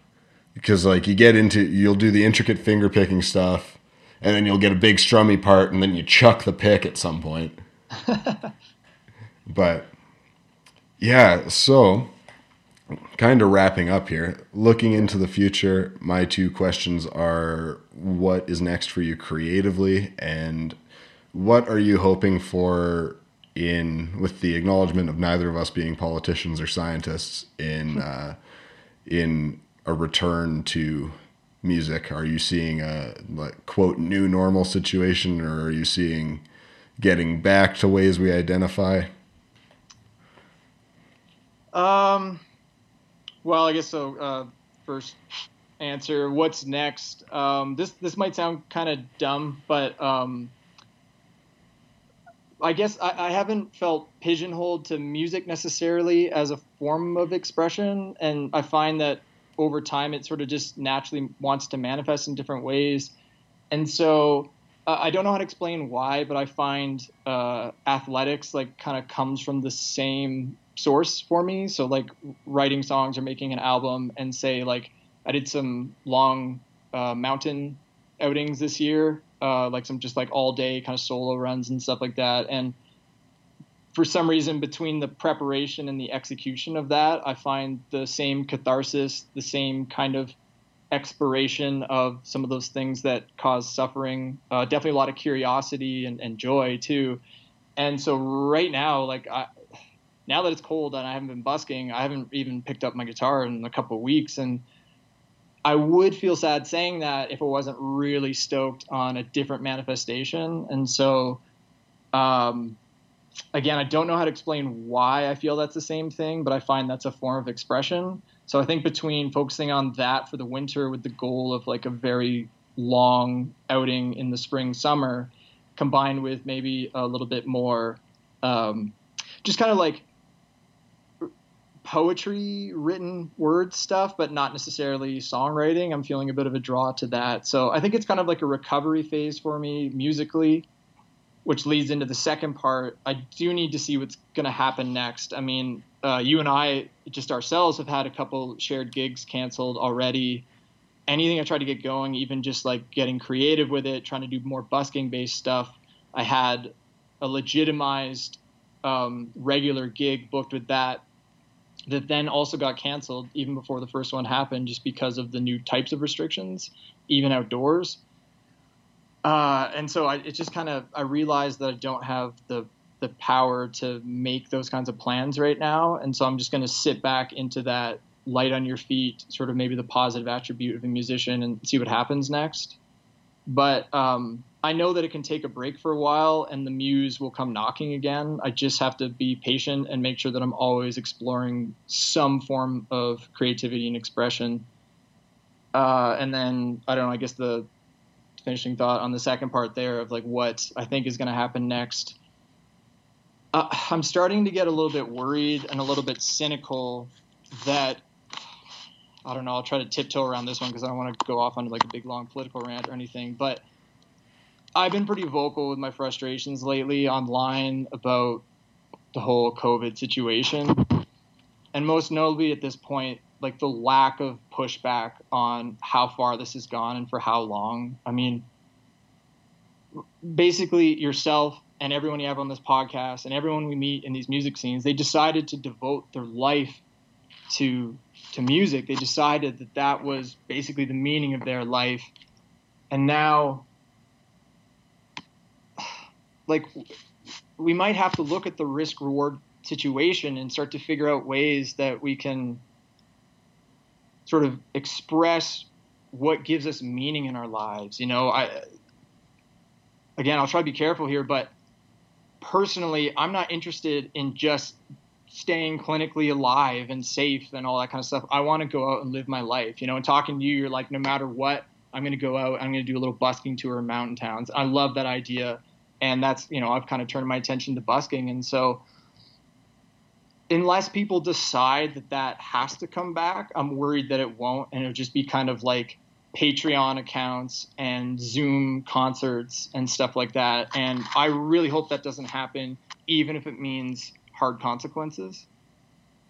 because like you get into you'll do the intricate finger picking stuff, and then you'll get a big strummy part, and then you chuck the pick at some point. but yeah, so kind of wrapping up here, looking into the future, my two questions are what is next for you creatively and what are you hoping for in with the acknowledgement of neither of us being politicians or scientists in uh, in a return to music are you seeing a like quote new normal situation or are you seeing getting back to ways we identify um well, I guess so. Uh, first answer. What's next? Um, this this might sound kind of dumb, but um, I guess I, I, haven't felt pigeonholed to music necessarily as a form of expression, and I find that over time it sort of just naturally wants to manifest in different ways, and so uh, I don't know how to explain why, but I find uh, athletics like kind of comes from the same source for me. So like writing songs or making an album, and say like I did some long uh, mountain outings this year, uh, like some just like all day kind of solo runs and stuff like that. And for some reason, between the preparation and the execution of that, I find the same catharsis, the same kind of expiration of some of those things that cause suffering. Uh, definitely a lot of curiosity and, and joy too. And so right now, like I, now that it's cold and I haven't been busking, I haven't even picked up my guitar in a couple of weeks, and I would feel sad saying that if it wasn't really stoked on a different manifestation. And so, um, again, I don't know how to explain why I feel that's the same thing, but I find that's a form of expression. So I think between focusing on that for the winter with the goal of like a very long outing in the spring, summer, combined with maybe a little bit more, um, just kind of like poetry written word stuff, but not necessarily songwriting. I'm feeling a bit of a draw to that. So I think it's kind of like a recovery phase for me musically, which leads into the second part. I do need to see what's going to happen next. I mean, uh, you and I, just ourselves, have had a couple shared gigs canceled already. Anything I tried to get going, even just like getting creative with it, trying to do more busking based stuff, I had a legitimized um, regular gig booked with that that then also got canceled even before the first one happened just because of the new types of restrictions, even outdoors. Uh, and so I, it just kind of I realized that I don't have the the power to make those kinds of plans right now, and so I'm just going to sit back into that light on your feet, sort of maybe the positive attribute of a musician, and see what happens next. But um, I know that it can take a break for a while and the muse will come knocking again. I just have to be patient and make sure that I'm always exploring some form of creativity and expression. Uh, and then, I don't know, I guess the finishing thought on the second part there of like what I think is going to happen next. Uh, I'm starting to get a little bit worried and a little bit cynical that I don't know. I'll try to tiptoe around this one because I don't want to go off on like a big long political rant or anything. But I've been pretty vocal with my frustrations lately online about the whole COVID situation. And most notably at this point, like the lack of pushback on how far this has gone and for how long. I mean, basically, yourself and everyone you have on this podcast and everyone we meet in these music scenes, they decided to devote their life to to music. They decided that that was basically the meaning of their life. And now like we might have to look at the risk reward situation and start to figure out ways that we can sort of express what gives us meaning in our lives. You know, I again, I'll try to be careful here, but personally, I'm not interested in just staying clinically alive and safe and all that kind of stuff. I want to go out and live my life. You know, and talking to you, you're like, no matter what, I'm going to go out. I'm going to do a little busking tour in mountain towns. I love that idea and that's you know I've kind of turned my attention to busking, and so unless people decide that that has to come back, I'm worried that it won't, and it'll just be kind of like Patreon accounts and Zoom concerts and stuff like that. And I really hope that doesn't happen, even if it means hard consequences.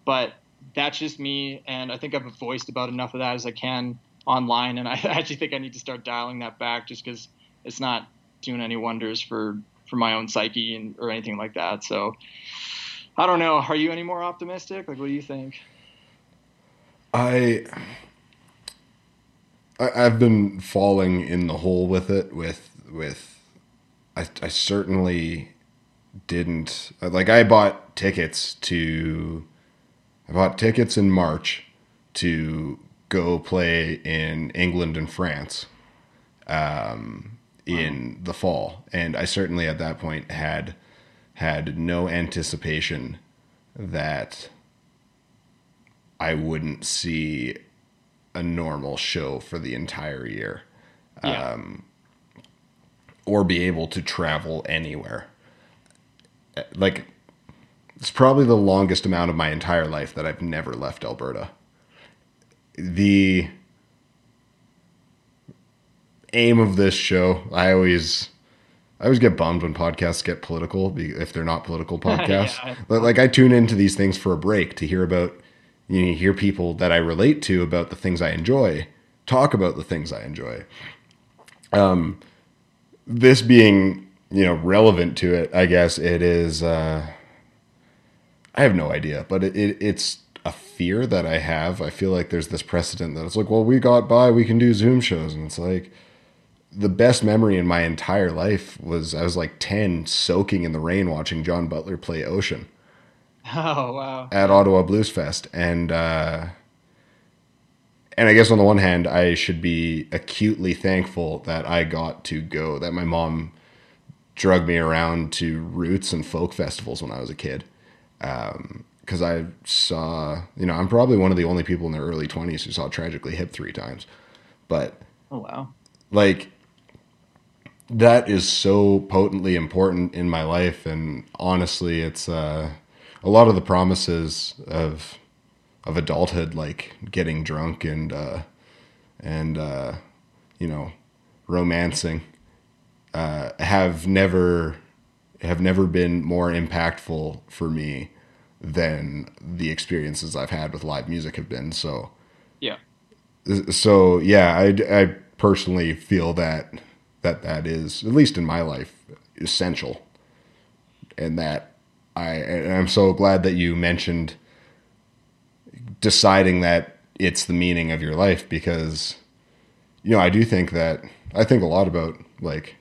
But that's just me, and I think I've voiced about enough of that as I can online, and I actually think I need to start dialing that back just because it's not doing any wonders for for my own psyche and or anything like that. So I don't know. Are you any more optimistic? Like, what do you think? I, I have been falling in the hole with it. With with, I I certainly didn't like. I bought tickets to. I bought tickets in March to go play in England and France. Um, in the fall, and I certainly at that point had had no anticipation that I wouldn't see a normal show for the entire year. Yeah. Um, or be able to travel anywhere. Like, it's probably the longest amount of my entire life that I've never left Alberta. The aim of this show, I always. I always get bummed when podcasts get political if they're not political podcasts. Yeah. But like I tune into these things for a break to hear about you know, hear people that I relate to about the things I enjoy, talk about the things I enjoy. Um, this being you know relevant to it, I guess it is. Uh, I have no idea, but it, it it's a fear that I have. I feel like there's this precedent that it's like, well, we got by, we can do Zoom shows, and it's like the best memory in my entire life was I was like ten, soaking in the rain, watching John Butler play Ocean Oh wow. at Ottawa Blues Fest, and uh, and I guess on the one hand, I should be acutely thankful that I got to go. That my mom drug me around to roots and folk festivals when I was a kid, because I saw, you know, I'm probably one of the only people in their early twenties who saw Tragically Hip three times, but Oh wow. like that is so potently important in my life and honestly it's uh a lot of the promises of of adulthood like getting drunk and uh and uh you know romancing uh have never have never been more impactful for me than the experiences I've had with live music have been so Yeah. so yeah I, I personally feel that that that is at least in my life essential. And that i and i'm so glad that you mentioned deciding that it's the meaning of your life because you know i do think that i think a lot about like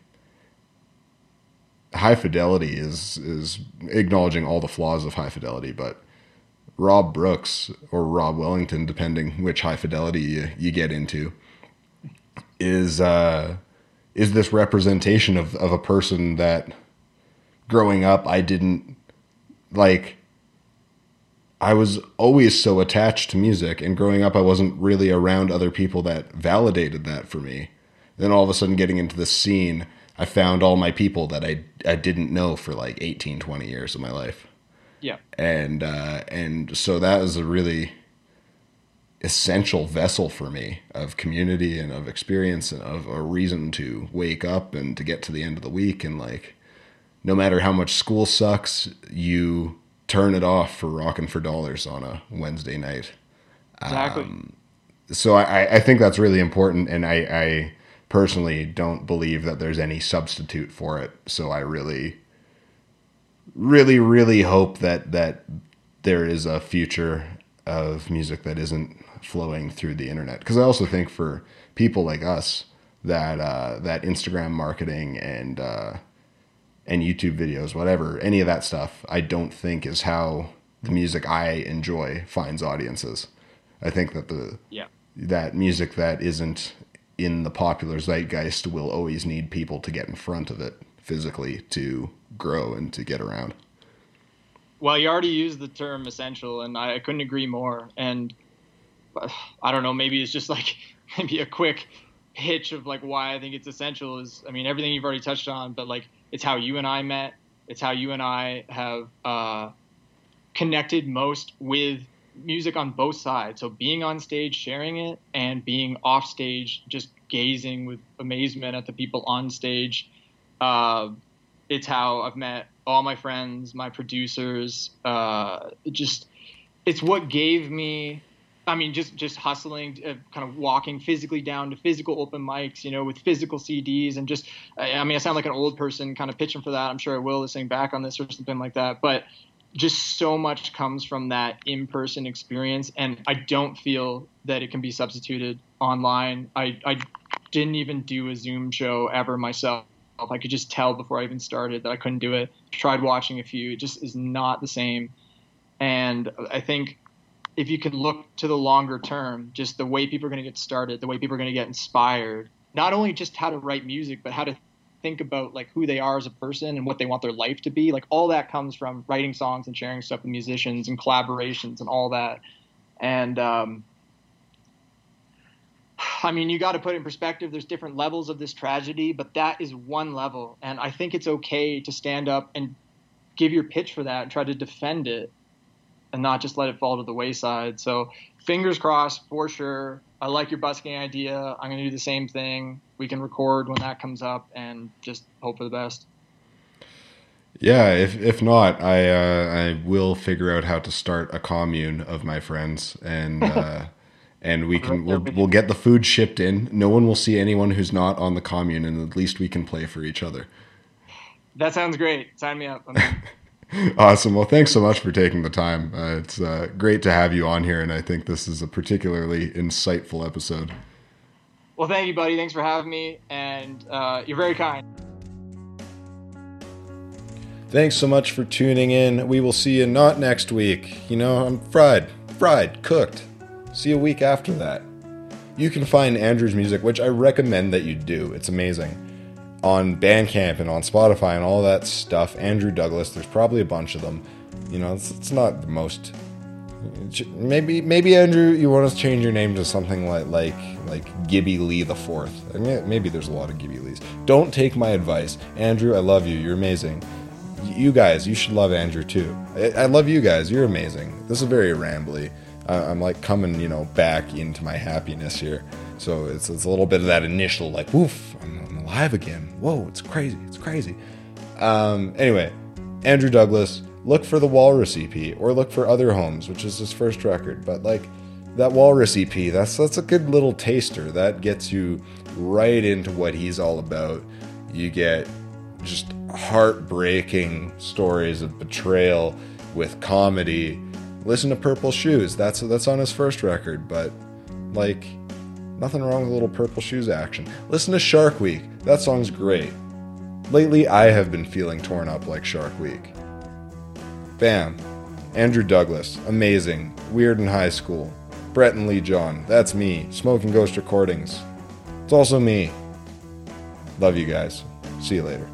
high fidelity is is acknowledging all the flaws of high fidelity but rob brooks or rob wellington depending which high fidelity you, you get into is uh is this representation of of a person that growing up I didn't like I was always so attached to music and growing up I wasn't really around other people that validated that for me. Then all of a sudden getting into the scene, I found all my people that I I didn't know for like 18 20 years of my life Yeah. and uh, and so that was a really essential vessel for me of community and of experience and of a reason to wake up and to get to the end of the week. And like no matter how much school sucks you turn it off for rocking for dollars on a wednesday night. Exactly. Um, so I, I think that's really important and I, I personally don't believe that there's any substitute for it. So i really really really hope that that there is a future of music that isn't flowing through the internet because i also think for people like us that uh, that instagram marketing and uh, and youtube videos whatever any of that stuff i don't think is how the music i enjoy finds audiences i think that the Yeah. that music that isn't in the popular zeitgeist will always need people to get in front of it physically to grow and to get around. Well, you already used the term essential, and I, couldn't agree more. And I don't know, maybe it's just like maybe a quick pitch of like why I think it's essential is I mean everything you've already touched on, but like it's how you and I met. It's how you and I have uh, connected most with music on both sides. So being on stage, sharing it, and being off stage, just gazing with amazement at the people on stage. Uh, it's how I've met all my friends, my producers. Uh, just it's what gave me. I mean, just just hustling, uh, kind of walking physically down to physical open mics, you know, with physical CDs, and just. I mean, I sound like an old person, kind of pitching for that. I'm sure I will listening back on this or something like that, but just so much comes from that in-person experience, and I don't feel that it can be substituted online. I I didn't even do a Zoom show ever myself. I could just tell before I even started that I couldn't do it. Tried watching a few, it just is not the same. And I think if you can look to the longer term, just the way people are going to get started, the way people are going to get inspired, not only just how to write music, but how to think about like who they are as a person and what they want their life to be. Like all that comes from writing songs and sharing stuff with musicians and collaborations and all that. And um, I mean, you got to put it in perspective. There's different levels of this tragedy, but that is one level. And I think it's okay to stand up and give your pitch for that and try to defend it and not just let it fall to the wayside. So, fingers crossed for sure. I like your busking idea. I'm going to do the same thing. We can record when that comes up and just hope for the best. Yeah, if if not, I uh, I will figure out how to start a commune of my friends and uh, and we can we'll, we'll get the food shipped in. No one will see anyone who's not on the commune, and at least we can play for each other. That sounds great. Sign me up. awesome. Well, thanks so much for taking the time. Uh, it's uh, great to have you on here, and I think this is a particularly insightful episode. Well, thank you, buddy. Thanks for having me, and uh, you're very kind. Thanks so much for tuning in. We will see you not next week. You know, I'm fried, fried, cooked. See you a week after that. You can find Andrew's music, which I recommend that you do. It's amazing. On Bandcamp and on Spotify and all that stuff. Andrew Douglas, there's probably a bunch of them. You know, it's, it's not the most. Maybe, maybe Andrew, you want to change your name to something like like like Gibby Lee the Fourth. I mean, maybe there's a lot of Gibby Lees. Don't take my advice, Andrew. I love you. You're amazing you guys, you should love Andrew too. I, I love you guys. You're amazing. This is very rambly. Uh, I'm like coming, you know, back into my happiness here. So it's, it's a little bit of that initial like, woof, I'm alive again. Whoa, it's crazy. It's crazy. Um, anyway, Andrew Douglas, look for the Walrus EP or look for Other Homes, which is his first record. But like that Walrus EP, that's that's a good little taster. That gets you right into what he's all about. You get just heartbreaking stories of betrayal with comedy. Listen to Purple Shoes. That's that's on his first record, but like nothing wrong with a little Purple Shoes action. Listen to Shark Week. That song's great. Lately, I have been feeling torn up like Shark Week. Bam. Andrew Douglas, amazing. Weird in high school. Brett and Lee John, that's me. Smoking Ghost Recordings. It's also me. Love you guys. See you later.